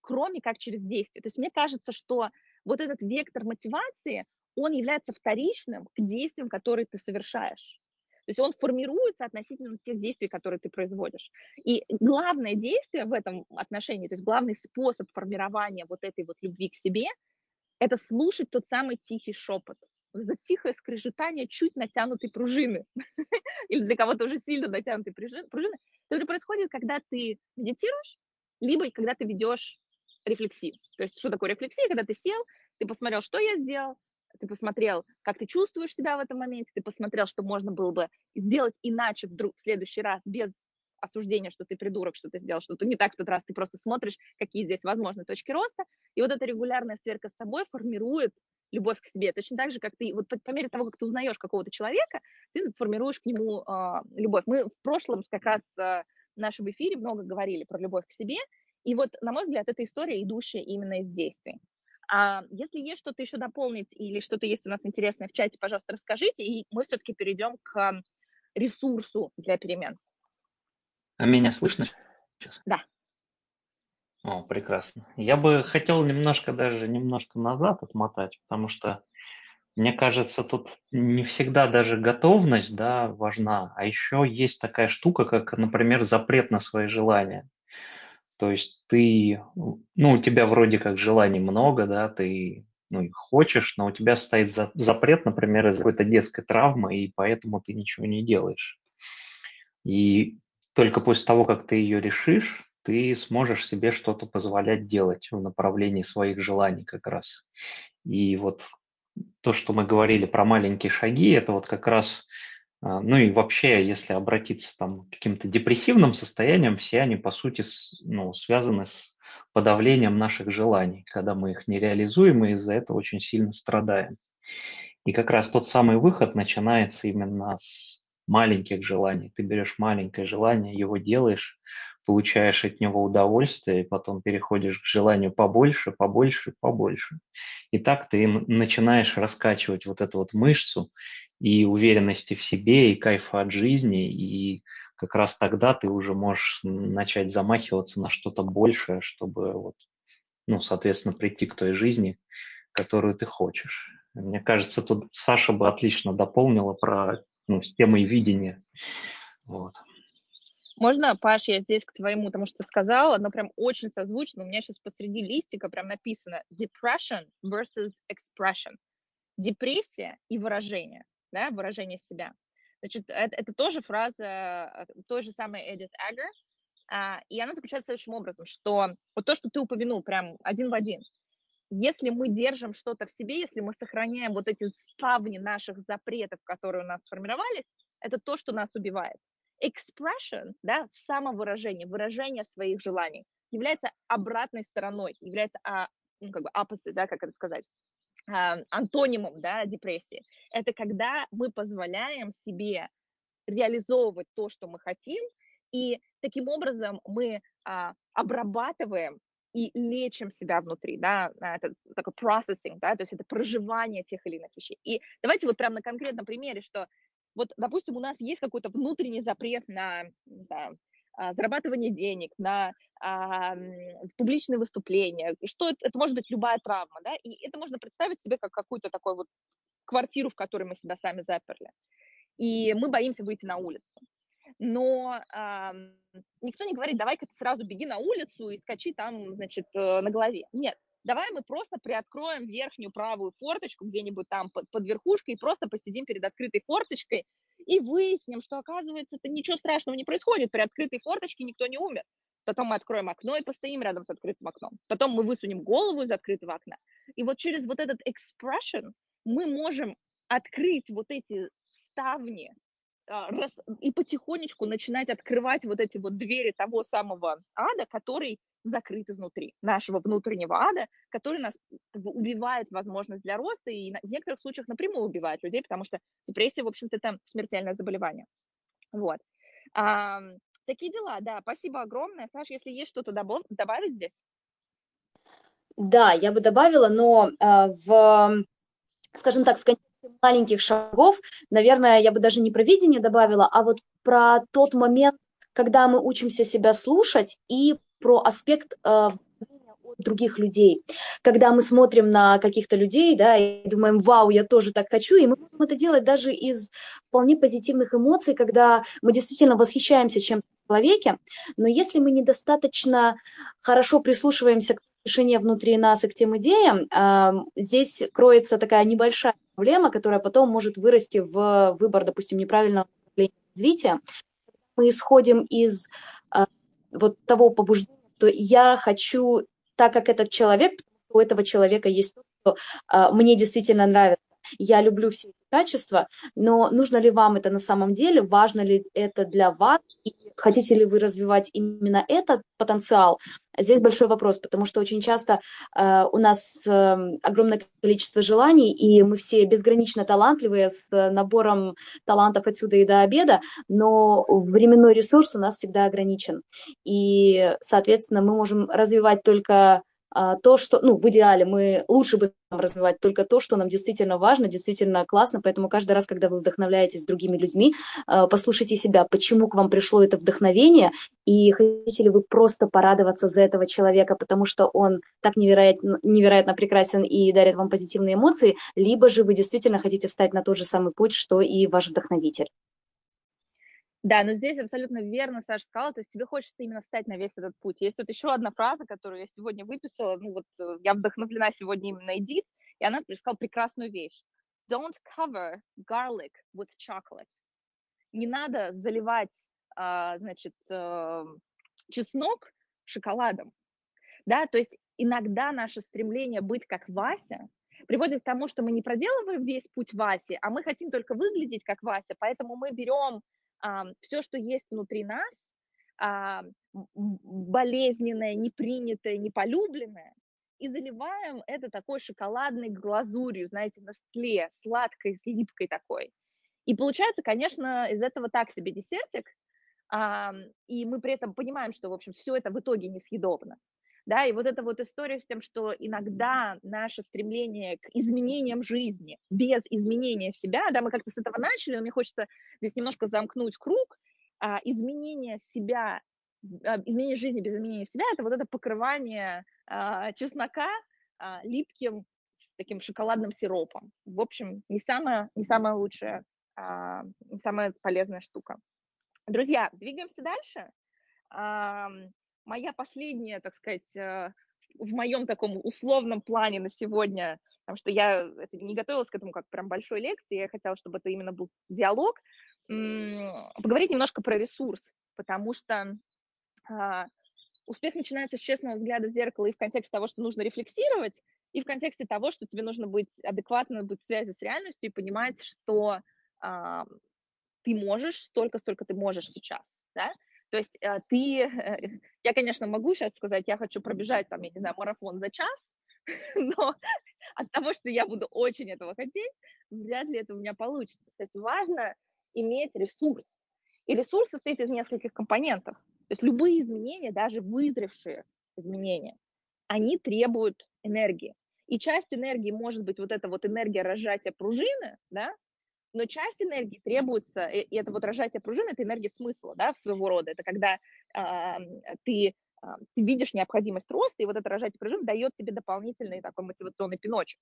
кроме как через действие. То есть мне кажется, что вот этот вектор мотивации, он является вторичным к действиям, которые ты совершаешь. То есть он формируется относительно тех действий, которые ты производишь. И главное действие в этом отношении, то есть главный способ формирования вот этой вот любви к себе, это слушать тот самый тихий шепот. Это тихое скрежетание чуть натянутой пружины. Или для кого-то уже сильно натянутой пружины. Это происходит, когда ты медитируешь, либо когда ты ведешь рефлексию. То есть что такое рефлексия? Когда ты сел, ты посмотрел, что я сделал, ты посмотрел, как ты чувствуешь себя в этом моменте, ты посмотрел, что можно было бы сделать иначе вдруг в следующий раз, без осуждения, что ты придурок, что ты сделал что-то не так в тот раз, ты просто смотришь, какие здесь возможны точки роста, и вот эта регулярная сверка с собой формирует любовь к себе. Точно так же, как ты, вот по, по мере того, как ты узнаешь какого-то человека, ты формируешь к нему э, любовь. Мы в прошлом как раз э, в нашем эфире много говорили про любовь к себе, и вот, на мой взгляд, эта история, идущая именно из действий. А если есть что-то еще дополнить или что-то есть у нас интересное в чате, пожалуйста, расскажите, и мы все-таки перейдем к ресурсу для перемен. А меня слышно сейчас? Да. О, прекрасно. Я бы хотел немножко даже немножко назад отмотать, потому что мне кажется, тут не всегда даже готовность да, важна, а еще есть такая штука, как, например, запрет на свои желания. То есть ты, ну, у тебя вроде как желаний много, да, ты ну, их хочешь, но у тебя стоит за, запрет, например, из какой-то детской травмы, и поэтому ты ничего не делаешь. И только после того, как ты ее решишь, ты сможешь себе что-то позволять делать в направлении своих желаний как раз. И вот то, что мы говорили про маленькие шаги, это вот как раз, а, ну и вообще, если обратиться там к каким-то депрессивным состояниям, все они, по сути, ну, связаны с подавлением наших желаний, когда мы их не реализуем, и из-за этого очень сильно страдаем. И как раз тот самый выход начинается именно с маленьких желаний. Ты берешь маленькое желание, его делаешь, получаешь от него удовольствие, и потом переходишь к желанию побольше, побольше, побольше. И так ты начинаешь раскачивать вот эту вот мышцу и уверенности в себе, и кайфа от жизни, и как раз тогда ты уже можешь начать замахиваться на что-то большее, чтобы вот, ну, соответственно, прийти к той жизни, которую ты хочешь. Мне кажется, тут Саша бы отлично дополнила про ну, с темой видения. Вот. Можно, Паш, я здесь к твоему, потому что сказала, оно прям очень созвучно. У меня сейчас посреди листика прям написано depression versus expression. депрессия и выражение, да, выражение себя. Значит, это, это тоже фраза той же самой Эдит Аггер, а, и она заключается следующим образом, что вот то, что ты упомянул, прям один в один, если мы держим что-то в себе, если мы сохраняем вот эти ставни наших запретов, которые у нас сформировались, это то, что нас убивает. Expression, да, самовыражение, выражение своих желаний является обратной стороной, является, а, ну, как бы opposite, да, как это сказать, а, антонимом, да, депрессии. Это когда мы позволяем себе реализовывать то, что мы хотим, и таким образом мы а, обрабатываем и лечим себя внутри, да, это такой processing, да, то есть это проживание тех или иных вещей. И давайте вот прямо на конкретном примере, что вот, допустим, у нас есть какой-то внутренний запрет на, не знаю, а, зарабатывание денег, на а, публичные выступления, что это, это может быть любая травма, да, и это можно представить себе как какую-то такую вот квартиру, в которой мы себя сами заперли. И мы боимся выйти на улицу но а, никто не говорит, давай-ка ты сразу беги на улицу и скачи там, значит, э, на голове. Нет, давай мы просто приоткроем верхнюю правую форточку где-нибудь там под, под верхушкой и просто посидим перед открытой форточкой и выясним, что, оказывается, это ничего страшного не происходит. При открытой форточке никто не умер. Потом мы откроем окно и постоим рядом с открытым окном. Потом мы высунем голову из открытого окна. И вот через вот этот expression мы можем открыть вот эти ставни и потихонечку начинать открывать вот эти вот двери того самого ада, который закрыт изнутри, нашего внутреннего ада, который нас убивает возможность для роста и в некоторых случаях напрямую убивает людей, потому что депрессия, в общем-то, это смертельное заболевание. Вот. А, такие дела, да. Спасибо огромное. Саша, если есть что-то добавить здесь? Да, я бы добавила, но э, в, скажем так, в контексте маленьких шагов, наверное, я бы даже не про видение добавила, а вот про тот момент, когда мы учимся себя слушать и про аспект э, других людей. Когда мы смотрим на каких-то людей, да, и думаем, вау, я тоже так хочу, и мы можем это делать даже из вполне позитивных эмоций, когда мы действительно восхищаемся чем-то человеке, но если мы недостаточно хорошо прислушиваемся к тишине внутри нас и к тем идеям, э, здесь кроется такая небольшая проблема, которая потом может вырасти в выбор, допустим, неправильного развития. Мы исходим из э, вот того побуждения, что я хочу, так как этот человек, у этого человека есть то, что э, мне действительно нравится. Я люблю все эти качества, но нужно ли вам это на самом деле, важно ли это для вас, и хотите ли вы развивать именно этот потенциал, Здесь большой вопрос, потому что очень часто э, у нас э, огромное количество желаний, и мы все безгранично талантливые с набором талантов отсюда и до обеда, но временной ресурс у нас всегда ограничен. И, соответственно, мы можем развивать только то, что, ну, в идеале мы лучше бы развивать только то, что нам действительно важно, действительно классно, поэтому каждый раз, когда вы вдохновляетесь другими людьми, а, послушайте себя, почему к вам пришло это вдохновение, и хотите ли вы просто порадоваться за этого человека, потому что он так невероятно, невероятно прекрасен и дарит вам позитивные эмоции, либо же вы действительно хотите встать на тот же самый путь, что и ваш вдохновитель. Да, но здесь абсолютно верно Саша сказала, то есть тебе хочется именно встать на весь этот путь. Есть вот еще одна фраза, которую я сегодня выписала, ну вот э, я вдохновлена сегодня именно Эдит, и она сказала прекрасную вещь. Don't cover garlic with chocolate. Не надо заливать, а, значит, э, чеснок шоколадом. Да, то есть иногда наше стремление быть как Вася приводит к тому, что мы не проделываем весь путь Васи, а мы хотим только выглядеть как Вася, поэтому мы берем все, что есть внутри нас, болезненное, непринятое, неполюбленное, и заливаем это такой шоколадной глазурью, знаете, на стле, сладкой, липкой такой. И получается, конечно, из этого так себе десертик, и мы при этом понимаем, что, в общем, все это в итоге несъедобно. Да, и вот эта вот история с тем, что иногда наше стремление к изменениям жизни без изменения себя, да, мы как-то с этого начали, но мне хочется здесь немножко замкнуть круг, а, изменение себя, а, изменение жизни без изменения себя, это вот это покрывание а, чеснока а, липким таким шоколадным сиропом. В общем, не самая, не самая лучшая, а, не самая полезная штука. Друзья, двигаемся дальше моя последняя, так сказать, э, в моем таком условном плане на сегодня потому что я это не готовилась к этому как прям большой лекции, я хотела, чтобы это именно был диалог, поговорить немножко про ресурс, потому что а, успех начинается с честного взгляда в зеркало и в контексте того, что нужно рефлексировать, и в контексте того, что тебе нужно быть адекватно, быть в связи с реальностью и понимать, что ты можешь столько, столько ты можешь сейчас, да, то есть а, ты, я, конечно, могу сейчас сказать, я хочу пробежать, там, я не знаю, марафон за час, но от того, что я буду очень этого хотеть, вряд ли это у меня получится. То есть важно иметь ресурс. И ресурс состоит из нескольких компонентов. То есть любые изменения, даже вызревшие изменения, они требуют энергии. И часть энергии может быть вот эта вот энергия разжатия пружины, да, но часть энергии требуется, и это вот разжатие пружины, это энергия смысла, да, своего рода. Это когда э, ты, э, ты видишь необходимость роста, и вот это разжатие пружины дает тебе дополнительный такой мотивационный пиночек.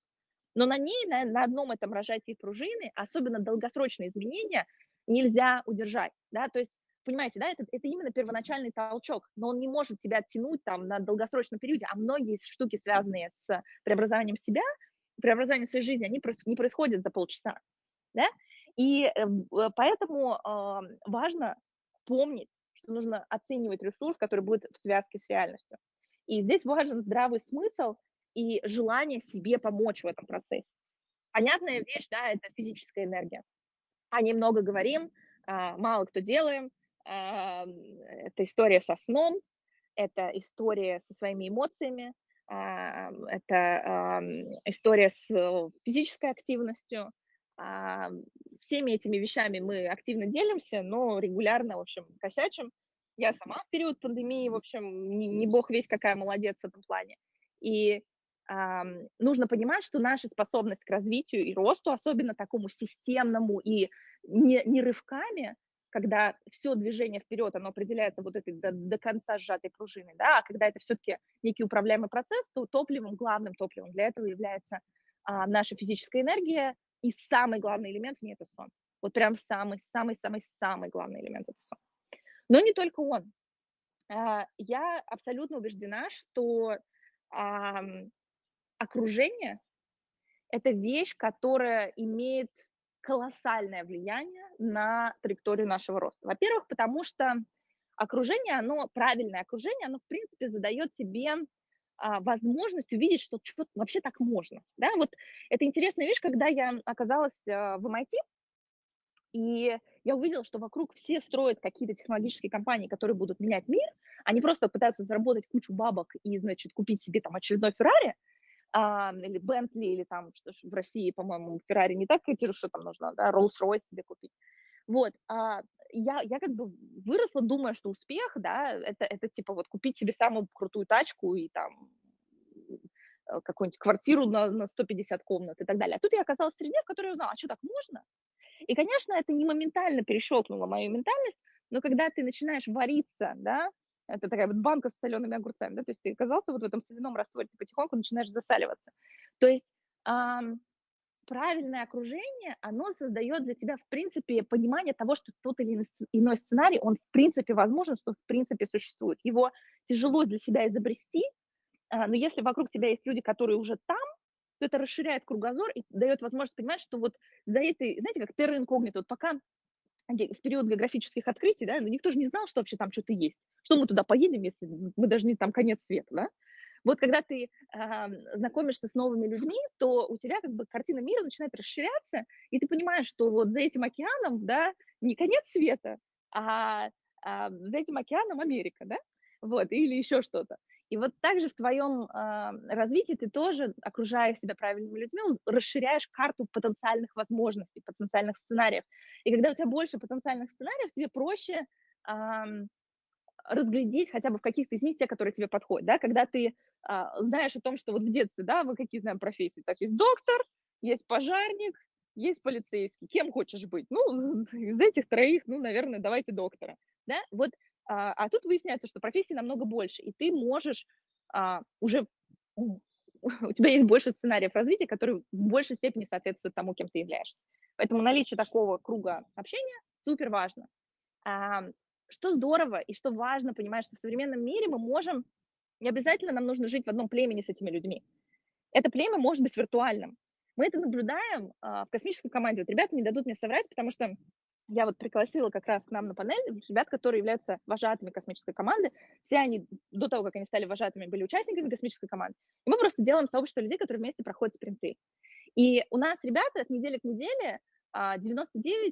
Но на ней, на, на одном этом рожатии пружины, особенно долгосрочные изменения, нельзя удержать, да, то есть понимаете, да, это, это именно первоначальный толчок, но он не может тебя оттянуть там на долгосрочном периоде, а многие штуки, связанные с преобразованием себя, преобразованием своей жизни, они не происходят за полчаса, да, и э, э, поэтому э, важно помнить, что нужно оценивать ресурс, который будет в связке с реальностью. И здесь важен здравый смысл и желание себе помочь в этом процессе. Понятная вещь, да, это физическая энергия. О ней много говорим, а, мало кто делаем. А, это история со сном, это история со своими эмоциями, а, это история с физической активностью. Всеми этими вещами мы активно делимся, но регулярно, в общем, косячим. Я сама в период пандемии, в общем, не, не бог весь какая молодец в этом плане. И нужно понимать, что наша способность к развитию и росту, особенно такому системному и не, не рывками, когда все движение вперед, оно определяется вот этой до, до конца сжатой пружиной, да, а когда это все-таки некий управляемый процесс, то топливом, главным топливом для этого является а, наша физическая энергия, и самый главный элемент в ней это сон. Вот прям самый-самый-самый-самый главный элемент это сон. Но не только он. А, я абсолютно убеждена, что окружение – это вещь, которая имеет колоссальное влияние на траекторию нашего роста. Во-первых, потому что окружение, оно, правильное окружение, оно, в принципе, задает тебе возможность увидеть, что вообще так можно. Да? Вот это интересная вещь, когда я оказалась а, в MIT, и я увидела, что вокруг все строят какие-то технологические компании, которые будут менять мир, они просто пытаются заработать кучу бабок и, значит, купить себе там очередной Феррари, а, или Бентли, или там, что в России, по-моему, Феррари не так котируют, что там нужно, да, Rolls-Royce себе купить. Вот, а, я, я как бы выросла, думая, что успех, да, это, это типа вот купить себе самую крутую тачку и там э, какую-нибудь квартиру на, на 150 комнат и так далее. А тут я оказалась в среде, в которой я узнала, а что так можно? И, конечно, это не моментально перещелкнуло мою ментальность, но когда ты начинаешь вариться, да, это такая вот банка с солеными огурцами, да, то есть ты оказался вот в этом соляном растворе, ты потихоньку начинаешь засаливаться. То есть эм, правильное окружение, оно создает для тебя, в принципе, понимание того, что тот или иной сценарий, он в принципе возможен, что в принципе существует. Его тяжело для себя изобрести, э, но если вокруг тебя есть люди, которые уже там, то это расширяет кругозор и дает возможность понимать, что вот за этой, знаете, как терра инкогнито, вот пока в период географических открытий, да, ну, никто же не знал, что вообще там что-то есть. Что мы туда поедем, если мы не там конец света, да? Вот когда ты э, знакомишься с новыми людьми, то у тебя как бы картина мира начинает расширяться, и ты понимаешь, что вот за этим океаном, да, не конец света, а, а за этим океаном Америка, да, вот, или еще что-то. И вот также в твоем э, развитии ты тоже, окружая себя правильными людьми, расширяешь карту потенциальных возможностей, потенциальных сценариев. И когда у тебя больше потенциальных сценариев, тебе проще э, разглядеть хотя бы в каких-то из них те, которые тебе подходят. Да? Когда ты э, знаешь о том, что вот в детстве, да, мы какие знаем профессии, так есть доктор, есть пожарник, есть полицейский. Кем хочешь быть? Ну, из этих троих, ну, наверное, давайте доктора. Да? Вот а, а тут выясняется, что профессий намного больше, и ты можешь а, уже у тебя есть больше сценариев развития, которые в большей степени соответствуют тому, кем ты являешься. Поэтому наличие такого круга общения супер важно. Что здорово и что важно понимать, что в современном мире мы можем, не обязательно нам нужно жить в одном племени с этими людьми. это племя может быть виртуальным. Мы это наблюдаем а, в космической команде. Вот ребята не дадут мне соврать, потому что я вот пригласила как раз к нам на панель ребят, которые являются вожатыми космической команды. Все они до того, как они стали вожатыми, были участниками космической команды. И мы просто делаем сообщество людей, которые вместе проходят спринты. И у нас ребята от недели к неделе 99-98%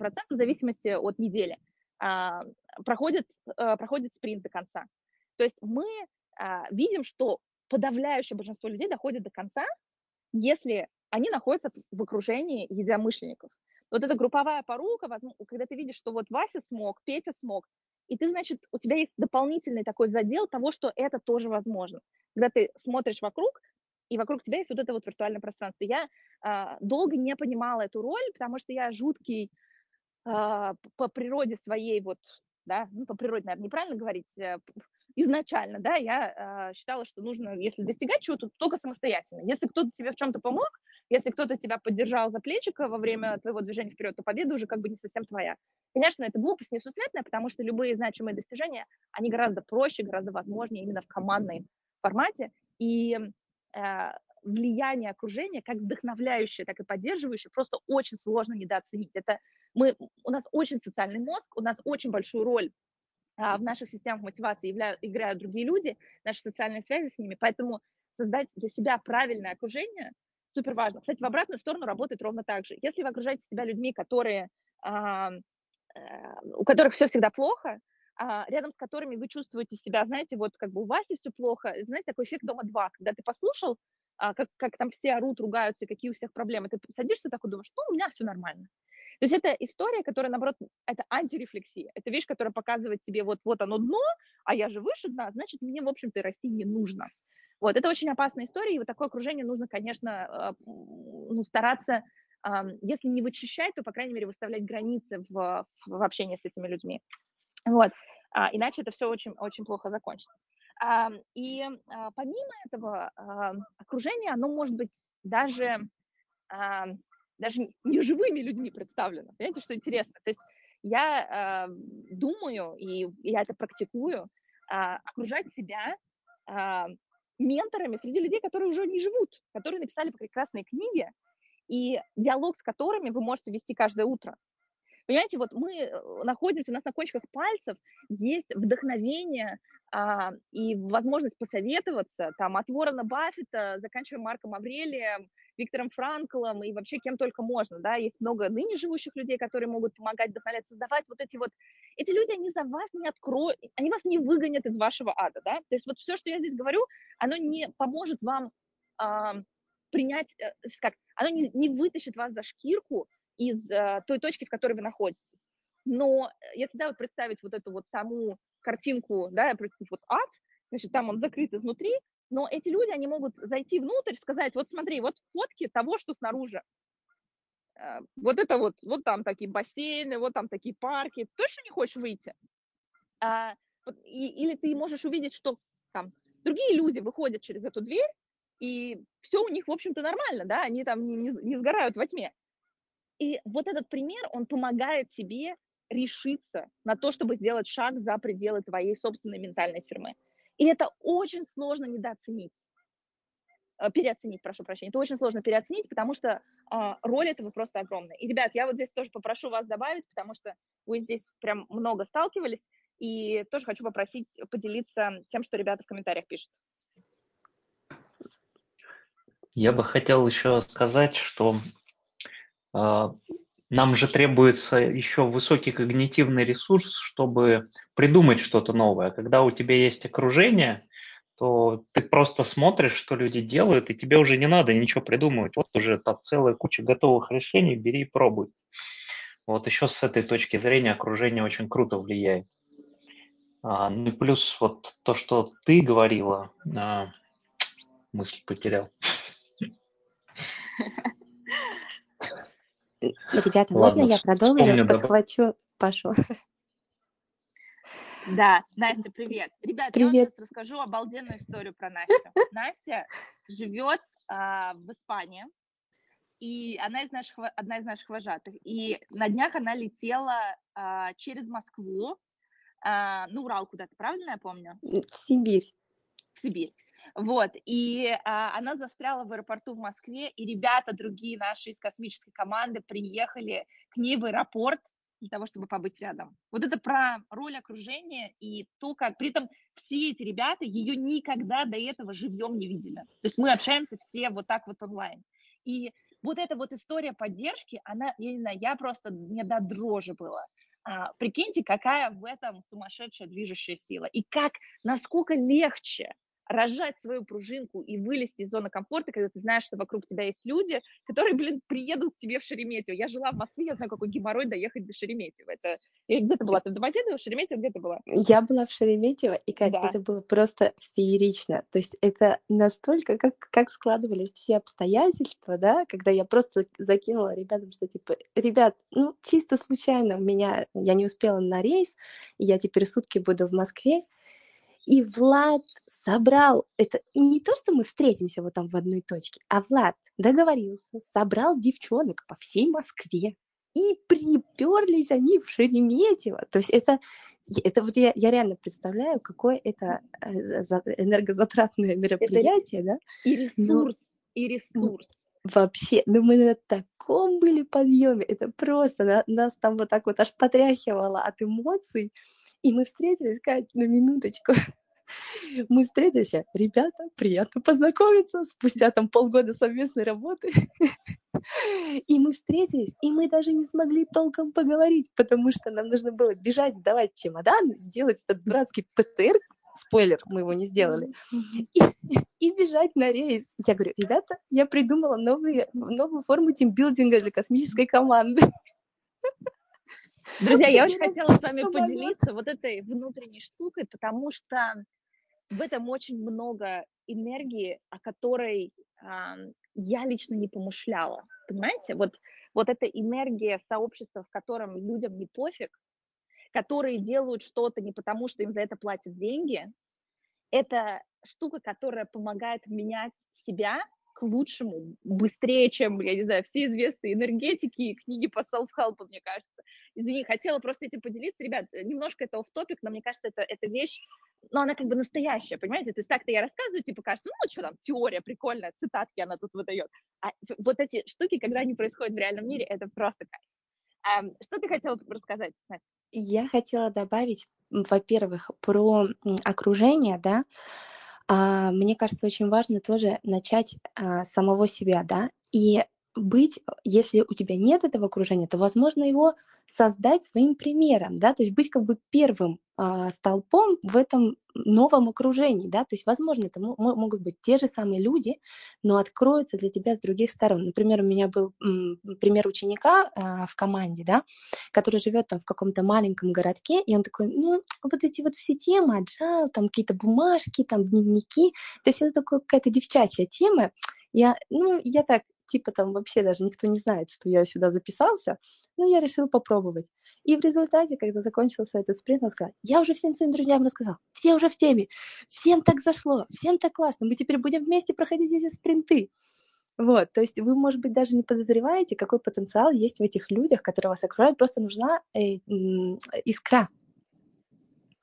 а, в зависимости от недели а, проходят, а, проходят спринт до конца. То есть мы видим, что подавляющее большинство людей доходит до конца, если они находятся в окружении единомышленников. Вот эта групповая порука, когда ты видишь, что вот Вася смог, Петя смог, и ты, значит, у тебя есть дополнительный такой задел того, что это тоже возможно. Когда ты смотришь вокруг, и вокруг тебя есть вот это вот виртуальное пространство. Я а, долго не понимала эту роль, потому что я жуткий а, по природе своей вот, да, ну, по природе, наверное, неправильно говорить, а, изначально, да, я а, считала, что нужно, если достигать чего-то, только самостоятельно. Если кто-то тебе в чем-то помог, если кто-то тебя поддержал за плечико во время твоего движения вперед, то победа уже как бы не совсем твоя. Конечно, это глупость несусветная, потому что любые значимые достижения, они гораздо проще, гораздо возможнее именно в командном формате. И э, влияние окружения, как вдохновляющее, так и поддерживающее, просто очень сложно недооценить. Это мы, у нас очень социальный мозг, у нас очень большую роль а, в наших системах мотивации являют, играют другие люди, наши социальные связи с ними, поэтому создать для себя правильное окружение – супер важно. Кстати, в обратную сторону работает ровно так же. Если вы окружаете себя людьми, которые, а, э, у которых все всегда плохо, а, рядом с которыми вы чувствуете себя, знаете, вот как бы у Васи все плохо, знаете, такой эффект дома два, когда ты послушал, как, как там все орут, ругаются, какие у всех проблемы, ты садишься такой, думаешь, ну, у меня все нормально. То есть это история, которая, наоборот, это антирефлексия. Это вещь, которая показывает тебе, вот, вот оно дно, а я же выше дна, значит, мне, в общем-то, расти не нужно. Вот, это очень опасная история, и вот такое окружение нужно, конечно, а, ну, стараться, если не вычищать, то, по крайней мере, выставлять границы в, в общении с этими людьми. Вот, а, иначе это все очень, очень плохо закончится. И а, помимо этого, окружение, оно может быть даже, даже не живыми людьми представлено. Понимаете, что интересно? То есть я думаю, и я это практикую, окружать себя менторами среди людей, которые уже не живут, которые написали прекрасные книги, и диалог с которыми вы можете вести каждое утро. Понимаете, вот мы э, находимся, у нас на кончиках пальцев есть вдохновение а, и возможность посоветоваться, там, от Ворона Баффета, заканчивая Марком Аврелием, Виктором Франклом и вообще кем только можно, да, есть много ныне живущих людей, которые могут помогать, вдохновлять, создавать вот эти вот, эти люди, они за вас не откроют, они вас не выгонят из вашего ада, да, то есть вот все, что я здесь говорю, оно не поможет вам а, принять, э, как, оно не, не вытащит вас за шкирку из а, той точки, в которой вы находитесь. Но э, если, да, вот представить вот эту вот саму картинку, да, представить вот ад, значит, там он закрыт изнутри, но эти люди, они могут зайти внутрь, сказать, вот смотри, вот фотки того, что снаружи. Э, вот это вот, вот там такие бассейны, вот там такие парки. Точно не хочешь выйти? А, и, или ты можешь увидеть, что там другие люди выходят через эту дверь, и все у них, в общем-то, нормально, да, они там не, не, не сгорают во тьме. И вот этот пример, он помогает тебе решиться на то, чтобы сделать шаг за пределы твоей собственной ментальной фирмы. И это очень сложно недооценить э, переоценить, прошу прощения. Это очень сложно переоценить, потому что э, роль этого просто огромная. И, ребят, я вот здесь тоже попрошу вас добавить, потому что вы здесь прям много сталкивались, и тоже хочу попросить поделиться тем, что ребята в комментариях пишут. Я бы хотел еще сказать, что нам же требуется еще высокий когнитивный ресурс, чтобы придумать что-то новое. Когда у тебя есть окружение, то ты просто смотришь, что люди делают, и тебе уже не надо ничего придумывать. Вот уже там целая куча готовых решений, бери и пробуй. Вот еще с этой точки зрения окружение очень круто влияет. А, ну и плюс вот то, что ты говорила, а, мысль потерял. Ребята, Ладно, можно я продолжу? Помню, Подхвачу да. Пашу. Да, Настя, привет. Ребят, привет. я вам сейчас расскажу обалденную историю про Настю. Настя живет а, в Испании, и она из наших, одна из наших вожатых. И на днях она летела а, через Москву, а, на Урал куда-то, правильно я помню? В Сибирь. В Сибирь. Вот, и а, она застряла в аэропорту в Москве, и ребята, другие наши из космической команды приехали к ней в аэропорт для того, чтобы побыть рядом. Вот это про роль окружения и то, как... При этом все эти ребята ее никогда до этого живьем не видели. То есть мы общаемся все вот так вот онлайн. И вот эта вот история поддержки, она, я не знаю, я просто, мне до дрожи было. А, прикиньте, какая в этом сумасшедшая движущая сила. И как, насколько легче рожать свою пружинку и вылезти из зоны комфорта, когда ты знаешь, что вокруг тебя есть люди, которые, блин, приедут к тебе в Шереметьево. Я жила в Москве, я знаю, какой геморрой доехать до Шереметьево. Это... Я где то была? Ты в Домодедово, в Шереметьево? Где ты была? Я была в Шереметьево, и как да. это было просто феерично. То есть это настолько, как, как складывались все обстоятельства, да, когда я просто закинула ребятам, что типа, ребят, ну, чисто случайно меня, я не успела на рейс, и я теперь сутки буду в Москве, и Влад собрал, это не то, что мы встретимся вот там в одной точке, а Влад договорился, собрал девчонок по всей Москве, и приперлись они в Шереметьево. То есть это, это вот я, я реально представляю, какое это э, энергозатратное мероприятие, это да? И ресурс, Но... и ресурс. Вообще, ну мы на таком были подъеме, это просто, на, нас там вот так вот аж потряхивало от эмоций. И мы встретились, Кать, на минуточку. Мы встретились, ребята, приятно познакомиться, спустя там полгода совместной работы. И мы встретились, и мы даже не смогли толком поговорить, потому что нам нужно было бежать, сдавать чемодан, сделать этот дурацкий ПТР, спойлер, мы его не сделали, и, и бежать на рейс. Я говорю, ребята, я придумала новые, новую форму тимбилдинга для космической команды. Друзья, я очень хотела с вами поделиться вот этой внутренней штукой, потому что в этом очень много энергии, о которой э, я лично не помышляла. Понимаете? Вот, вот эта энергия сообщества, в котором людям не пофиг, которые делают что-то не потому, что им за это платят деньги, это штука, которая помогает менять себя к лучшему, быстрее, чем, я не знаю, все известные энергетики и книги по self-help, мне кажется. Извини, хотела просто этим поделиться. Ребят, немножко это в топик но мне кажется, это, это вещь, но она как бы настоящая, понимаете? То есть так-то я рассказываю, типа, кажется, ну, что там, теория прикольная, цитатки она тут выдает. А вот эти штуки, когда они происходят в реальном мире, это просто кайф. А, что ты хотела рассказать, Настя? Я хотела добавить, во-первых, про окружение, да, а, мне кажется, очень важно тоже начать а, самого себя, да, и быть, если у тебя нет этого окружения, то возможно его создать своим примером, да, то есть быть как бы первым а, столпом в этом новом окружении, да, то есть, возможно, это могут быть те же самые люди, но откроются для тебя с других сторон. Например, у меня был пример ученика а, в команде, да, который живет там в каком-то маленьком городке, и он такой, ну, вот эти вот все темы, agile, там какие-то бумажки, там дневники, то есть это такая какая-то девчачья тема, я, ну, я так, типа там вообще даже никто не знает, что я сюда записался, но я решил попробовать. И в результате, когда закончился этот спринт, он сказал, я уже всем своим друзьям рассказал, все уже в теме, всем так зашло, всем так классно, мы теперь будем вместе проходить эти спринты. Вот, то есть вы, может быть, даже не подозреваете, какой потенциал есть в этих людях, которые вас окружают, просто нужна э, искра,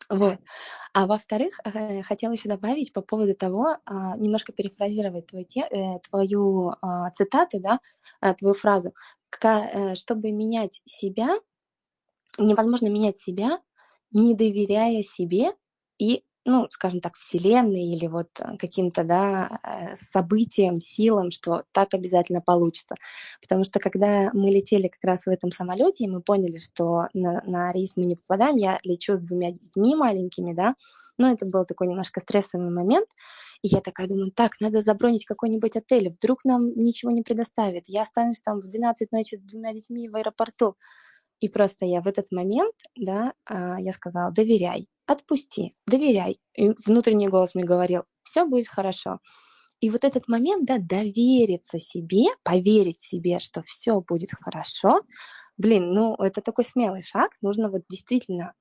вот. А во-вторых, э, хотела еще добавить по поводу того, а, немножко перефразировать твою, э, твою а, цитату, да, а, твою фразу, э, чтобы менять себя, невозможно менять себя, не доверяя себе и ну, скажем так, вселенной или вот э, каким-то, да, э, событиям, силам, что так обязательно получится. Потому что когда мы летели как раз в этом самолете, и мы поняли, что на, на рейс мы не попадаем, я лечу с двумя детьми маленькими, да, но это был такой немножко стрессовый момент, и я такая думаю, так, надо забронить какой-нибудь отель, вдруг нам ничего не предоставят, я останусь там в 12 ночи с двумя детьми в аэропорту. И просто я в этот момент, да, а, я сказала, доверяй, отпусти, доверяй. И внутренний голос мне говорил, все будет хорошо. И вот этот момент, да, довериться себе, поверить себе, что все будет хорошо, блин, ну, это такой смелый шаг, нужно вот действительно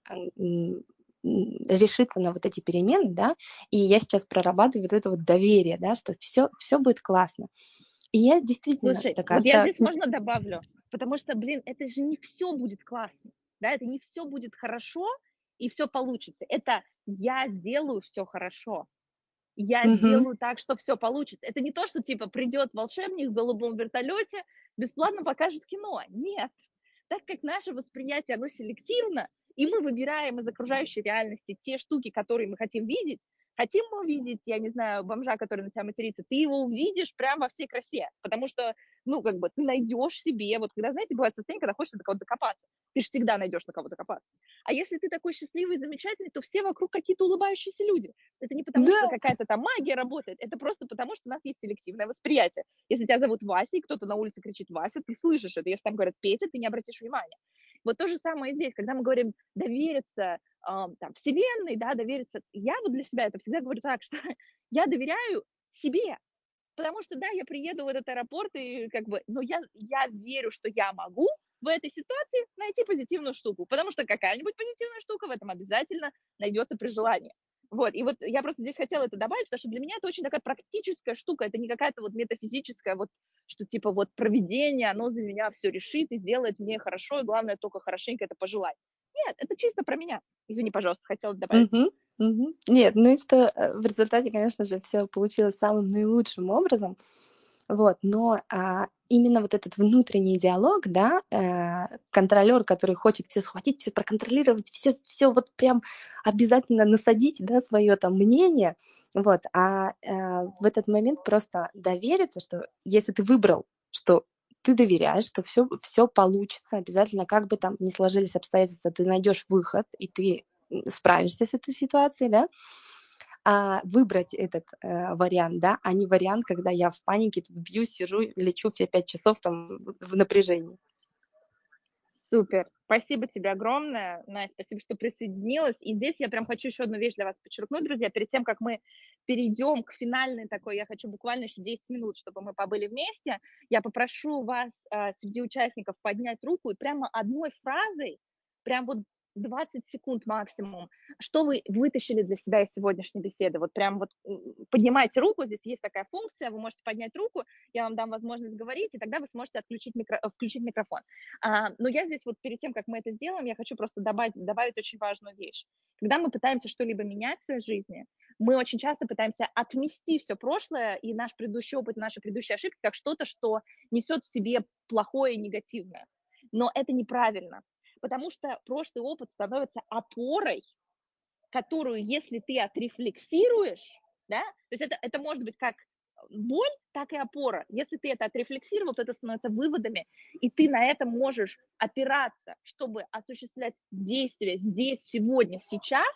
решиться на вот эти перемены, да, и я сейчас прорабатываю вот это вот доверие, да, что все, все будет классно. И я действительно Слушай, такая... Вот я здесь можно добавлю, потому что, блин, это же не все будет классно, да, это не все будет хорошо, и все получится. Это я сделаю все хорошо. Я угу. сделаю так, что все получится. Это не то, что типа придет волшебник в голубом вертолете, бесплатно покажет кино. Нет. Так как наше восприятие, оно селективно, и мы выбираем из окружающей реальности те штуки, которые мы хотим видеть, Хотим мы увидеть, я не знаю, бомжа, который на тебя матерится, ты его увидишь прямо во всей красе, потому что, ну, как бы, ты найдешь себе, вот когда, знаете, бывает состояние, когда хочешь до кого-то докопаться, ты же всегда найдешь на кого докопаться. А если ты такой счастливый и замечательный, то все вокруг какие-то улыбающиеся люди. Это не потому, да. что какая-то там магия работает, это просто потому, что у нас есть селективное восприятие. Если тебя зовут Вася, и кто-то на улице кричит Вася, ты слышишь это. Если там говорят Петя, ты не обратишь внимания. Вот то же самое и здесь, когда мы говорим довериться там, вселенной, да, довериться. Я вот для себя это всегда говорю так, что я доверяю себе, потому что, да, я приеду в этот аэропорт и как бы, но я, я верю, что я могу в этой ситуации найти позитивную штуку, потому что какая-нибудь позитивная штука в этом обязательно найдется при желании. Вот, и вот я просто здесь хотела это добавить, потому что для меня это очень такая практическая штука, это не какая-то вот метафизическая, вот, что типа вот проведение, оно за меня все решит и сделает мне хорошо, и главное только хорошенько это пожелать. Нет, это чисто про меня. Извини, пожалуйста, хотела добавить. Угу, угу. Нет, ну и что э, в результате, конечно же, все получилось самым наилучшим образом. Вот, но а, именно вот этот внутренний диалог, да, э, контролер, который хочет все схватить, все проконтролировать, все, все вот прям обязательно насадить, да, свое там мнение, вот, а э, в этот момент просто довериться, что если ты выбрал, что ты доверяешь, что все, все получится обязательно, как бы там ни сложились обстоятельства, ты найдешь выход, и ты справишься с этой ситуацией, да, выбрать этот э, вариант, да, а не вариант, когда я в панике тут бью, сижу, лечу все пять часов там в напряжении. Супер. Спасибо тебе огромное, Настя, спасибо, что присоединилась. И здесь я прям хочу еще одну вещь для вас подчеркнуть, друзья. Перед тем, как мы перейдем к финальной такой, я хочу буквально еще 10 минут, чтобы мы побыли вместе. Я попрошу вас э, среди участников поднять руку и прямо одной фразой, прям вот 20 секунд максимум. Что вы вытащили для себя из сегодняшней беседы? Вот прям вот поднимайте руку, здесь есть такая функция, вы можете поднять руку, я вам дам возможность говорить, и тогда вы сможете отключить микро, э, включить микрофон. А, но я здесь вот перед тем, как мы это сделаем, я хочу просто добавить, добавить очень важную вещь. Когда мы пытаемся что-либо менять в своей жизни, мы очень часто пытаемся отмести все прошлое и наш предыдущий опыт, наши предыдущие ошибки как что-то, что несет в себе плохое и негативное. Но это неправильно потому что прошлый опыт становится опорой, которую, если ты отрефлексируешь, да, то есть это, это может быть как боль, так и опора. Если ты это отрефлексировал, то это становится выводами, и ты на этом можешь опираться, чтобы осуществлять действия здесь, сегодня, сейчас,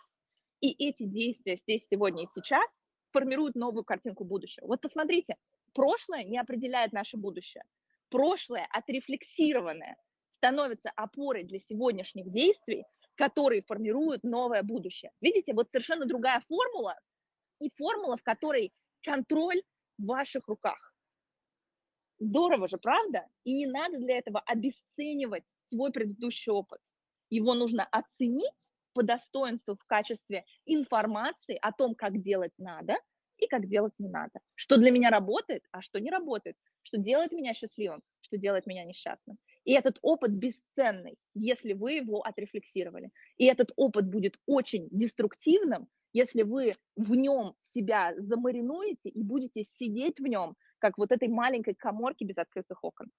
и эти действия здесь, сегодня и сейчас формируют новую картинку будущего. Вот посмотрите, прошлое не определяет наше будущее. Прошлое отрефлексированное становится опорой для сегодняшних действий, которые формируют новое будущее. Видите, вот совершенно другая формула, и формула, в которой контроль в ваших руках. Здорово же, правда? И не надо для этого обесценивать свой предыдущий опыт. Его нужно оценить по достоинству в качестве информации о том, как делать надо и как делать не надо. Что для меня работает, а что не работает. Что делает меня счастливым, что делает меня несчастным. И этот опыт бесценный, если вы его отрефлексировали. И этот опыт будет очень деструктивным, если вы в нем себя замаринуете и будете сидеть в нем, как вот этой маленькой коморке без открытых окон.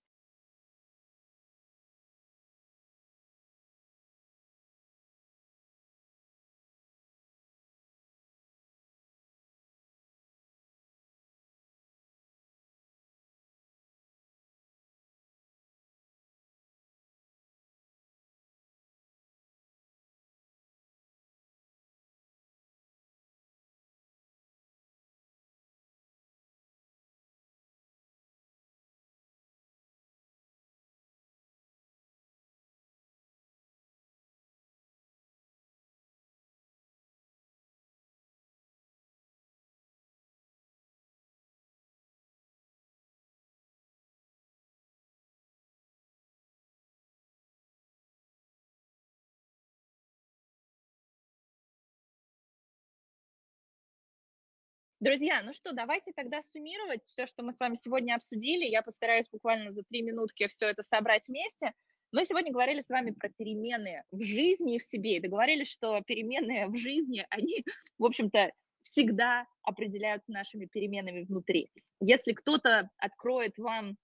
Друзья, ну что, давайте тогда суммировать все, что мы с вами сегодня обсудили. Я постараюсь буквально за три минутки все это собрать вместе. Мы сегодня говорили с вами про перемены в жизни и в себе, и договорились, что перемены в жизни, они, в общем-то, всегда определяются нашими переменами внутри. Если кто-то откроет вам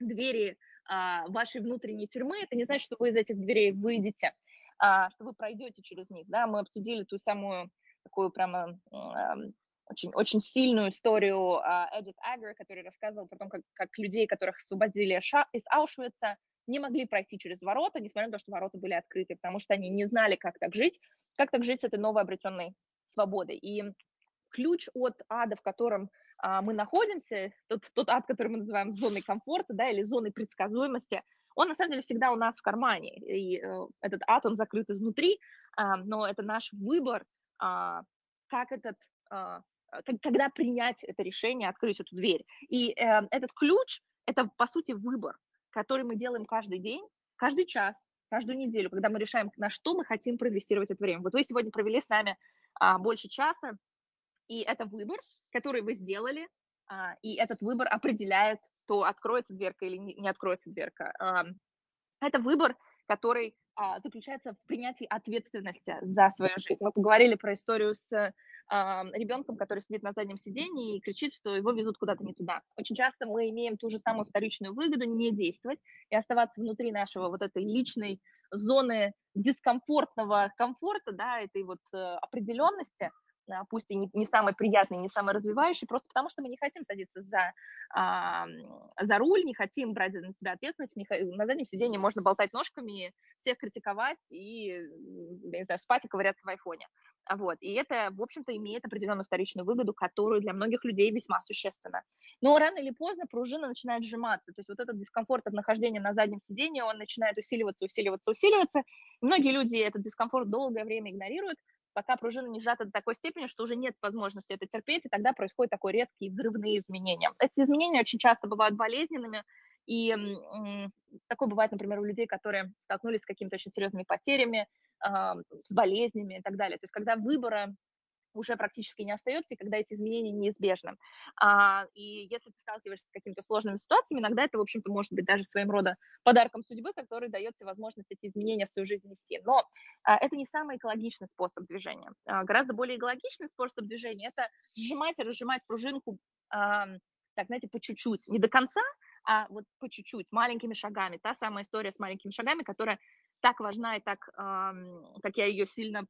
двери а, вашей внутренней тюрьмы, это не значит, что вы из этих дверей выйдете, а, что вы пройдете через них. Да? Мы обсудили ту самую такую прямо очень, очень сильную историю Эдит Агер, который рассказывал про то, как, как людей, которых освободили из Аушвица, не могли пройти через ворота, несмотря на то, что ворота были открыты, потому что они не знали, как так жить, как так жить с этой новой обретенной свободой. И ключ от ада, в котором а, мы находимся, тот, тот ад, который мы называем зоной комфорта, да, или зоной предсказуемости, он на самом деле всегда у нас в кармане. И э, этот ад, он закрыт изнутри, э, но это наш выбор, э, как этот, когда принять это решение, открыть эту дверь. И э, этот ключ – это, по сути, выбор, который мы делаем каждый день, каждый час, каждую неделю, когда мы решаем, на что мы хотим проинвестировать это время. Вот вы сегодня провели с нами а, больше часа, и это выбор, который вы сделали, а, и этот выбор определяет, то откроется дверка или не, не откроется дверка. А, это выбор, который а, заключается в принятии ответственности за свою жизнь. Мы поговорили про историю с а, ребенком, который сидит на заднем сидении и кричит, что его везут куда-то не туда. Очень часто мы имеем ту же самую вторичную выгоду не действовать и оставаться внутри нашего вот этой личной зоны дискомфортного комфорта, да, этой вот э, определенности, пусть и не, не самый приятный, не самый развивающий, просто потому что мы не хотим садиться за, а, за руль, не хотим брать на себя ответственность, не, на заднем сиденье можно болтать ножками, всех критиковать и, не знаю, спать и ковыряться в айфоне. Вот. И это, в общем-то, имеет определенную вторичную выгоду, которую для многих людей весьма существенна. Но рано или поздно пружина начинает сжиматься. То есть вот этот дискомфорт от нахождения на заднем сиденье, он начинает усиливаться, усиливаться, усиливаться. Многие люди этот дискомфорт долгое время игнорируют, пока пружина не сжата до такой степени, что уже нет возможности это терпеть, и тогда происходят такой резкие взрывные изменения. Эти изменения очень часто бывают болезненными, и такое бывает, например, у людей, которые столкнулись с какими-то очень серьезными потерями, с болезнями и так далее. То есть когда выбора уже практически не остается, когда эти изменения неизбежны. А, и если ты сталкиваешься с какими-то сложными ситуациями, иногда это, в общем-то, может быть даже своим рода подарком судьбы, который дает тебе возможность эти изменения в свою жизнь нести. Но а, это не самый экологичный способ движения. А, гораздо более экологичный способ движения – это сжимать и разжимать пружинку, а, так, знаете, по чуть-чуть, не до конца, а вот по чуть-чуть, маленькими шагами. Та самая история с маленькими шагами, которая так важна и так, как я ее сильно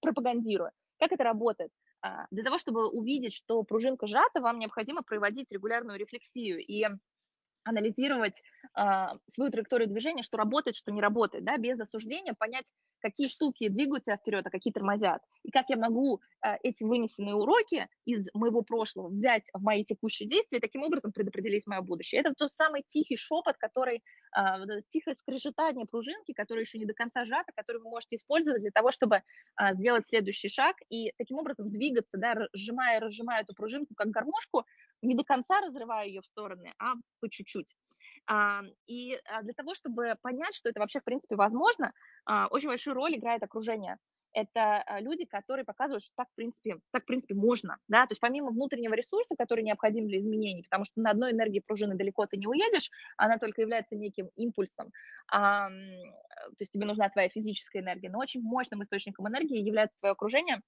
пропагандирую. Как это работает? А, для того, чтобы увидеть, что пружинка сжата, вам необходимо проводить регулярную рефлексию и анализировать э, свою траекторию движения, что работает, что не работает, да, без осуждения, понять, какие штуки двигают тебя вперед, а какие тормозят, и как я могу э, эти вынесенные уроки из моего прошлого взять в мои текущие действия и таким образом предопределить мое будущее. Это тот самый тихий шепот, который, э, вот тихое скрежетание пружинки, которое еще не до конца сжато, который вы можете использовать для того, чтобы э, сделать следующий шаг и таким образом двигаться, да, разжимая, разжимая эту пружинку как гармошку, не до конца разрывая ее в стороны, а по чуть-чуть. И а, для того, чтобы понять, что это вообще в принципе возможно, а, очень большую роль играет окружение. Это а, люди, которые показывают, что так в принципе, так в принципе можно, да, то есть помимо внутреннего ресурса, который необходим для изменений, потому что на одной энергии пружины далеко ты не уедешь, она только является неким импульсом, то есть тебе нужна твоя физическая энергия, но очень мощным источником энергии является твое окружение,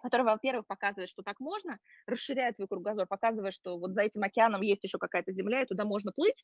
который, во-первых, показывает, что так можно, расширяет твой кругозор, показывает, что вот за этим океаном есть еще какая-то земля, и туда можно плыть.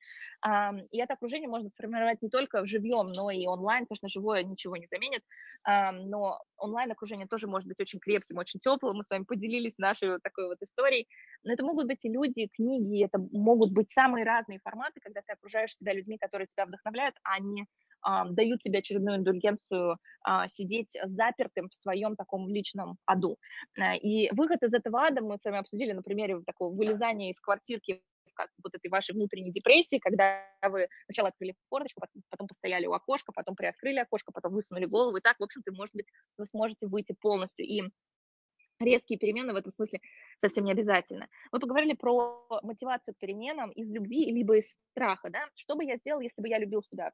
И это окружение можно сформировать не только живьем, но и онлайн. Конечно, живое ничего не заменит, но онлайн-окружение тоже может быть очень крепким, очень теплым. Мы с вами поделились нашей вот такой вот историей. Но это могут быть и люди, книги, это могут быть самые разные форматы, когда ты окружаешь себя людьми, которые тебя вдохновляют, а не дают тебе очередную индульгенцию а, сидеть запертым в своем таком личном аду. Э, и выход из этого ада мы с вами обсудили на примере такого вылезания из квартирки как вот этой вашей внутренней депрессии, когда вы сначала открыли форточку, потом постояли у окошка, потом приоткрыли окошко, потом высунули голову, и так, в общем-то, может быть, вы сможете выйти полностью. И резкие перемены в этом смысле совсем не обязательно. Мы поговорили про мотивацию к переменам из любви либо из страха, да, что бы я сделал, если бы я любил себя,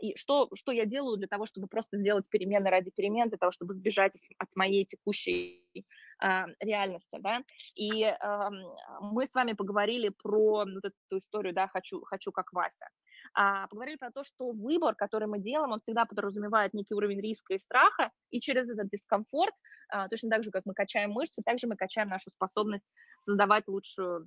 и что, что я делаю для того, чтобы просто сделать перемены ради перемен, для того, чтобы сбежать от моей текущей а, реальности, да, и а, мы с вами поговорили про вот эту историю, да, хочу, хочу как Вася, а, поговорили про то, что выбор, который мы делаем, он всегда подразумевает некий уровень риска и страха, и через этот дискомфорт, а, точно так же, как мы качаем мышцы, также мы качаем нашу способность создавать лучшую а,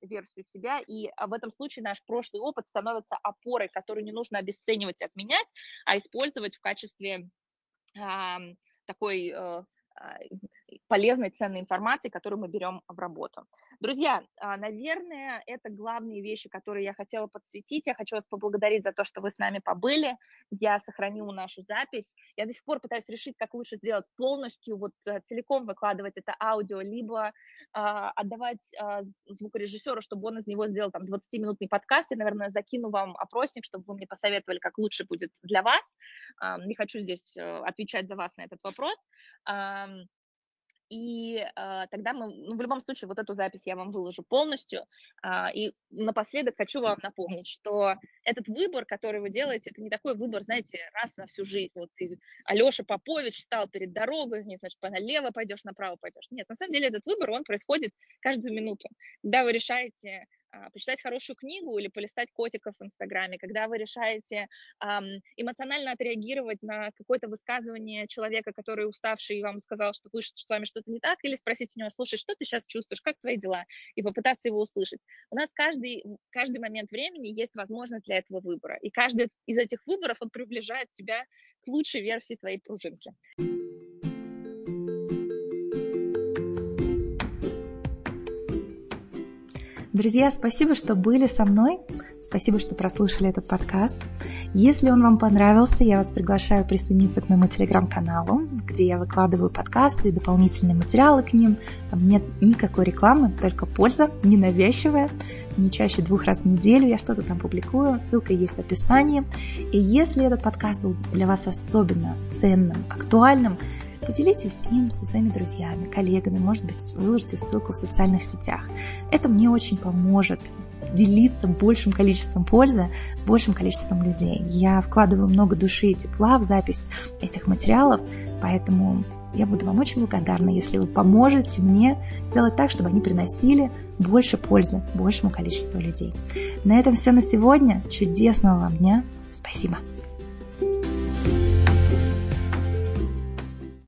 версию себя, и в этом случае наш прошлый опыт становится опорой, которую не нужно обесценивать и отменять, а использовать в качестве а, такой э, а, полезной, ценной информации, которую мы берем в работу. Друзья, а, наверное, это главные вещи, которые я хотела подсветить. Я хочу вас поблагодарить за то, что вы с нами побыли. Я сохранила нашу запись. Я до сих пор пытаюсь решить, как лучше сделать полностью, вот э, целиком выкладывать это аудио, либо а, отдавать а, звукорежиссеру, чтобы он из него сделал там 20-минутный подкаст. Я, наверное, закину вам опросник, чтобы вы мне посоветовали, как лучше будет для вас. А, не хочу здесь э, отвечать за вас на этот вопрос. И э, тогда мы, ну, в любом случае, вот эту запись я вам выложу полностью. Э, и напоследок хочу вам напомнить, что этот выбор, который вы делаете, это не такой выбор, знаете, раз на всю жизнь. Вот ты, Алеша Попович, стал перед дорогой, не значит, налево пойдешь, направо пойдешь. Нет, на самом деле этот выбор, он происходит каждую минуту. Когда вы решаете почитать хорошую книгу или полистать котиков в Инстаграме, когда вы решаете эм, эмоционально отреагировать на какое-то высказывание человека, который уставший и вам сказал, что, вы, что с вами что-то не так, или спросить у него, слушай, что ты сейчас чувствуешь, как твои дела, и попытаться его услышать. У нас каждый, каждый момент времени есть возможность для этого выбора, и каждый из этих выборов, он приближает тебя к лучшей версии твоей пружинки. Друзья, спасибо, что были со мной. Спасибо, что прослушали этот подкаст. Если он вам понравился, я вас приглашаю присоединиться к моему телеграм-каналу, где я выкладываю подкасты и дополнительные материалы к ним. Там нет никакой рекламы, только польза, ненавязчивая. Не чаще двух раз в неделю я что-то там публикую, ссылка есть в описании. И если этот подкаст был для вас особенно ценным, актуальным, Поделитесь им со своими друзьями, коллегами, может быть, выложите ссылку в социальных сетях. Это мне очень поможет делиться большим количеством пользы с большим количеством людей. Я вкладываю много души и тепла в запись этих материалов, поэтому я буду вам очень благодарна, если вы поможете мне сделать так, чтобы они приносили больше пользы большему количеству людей. На этом все на сегодня. Чудесного вам дня. Спасибо.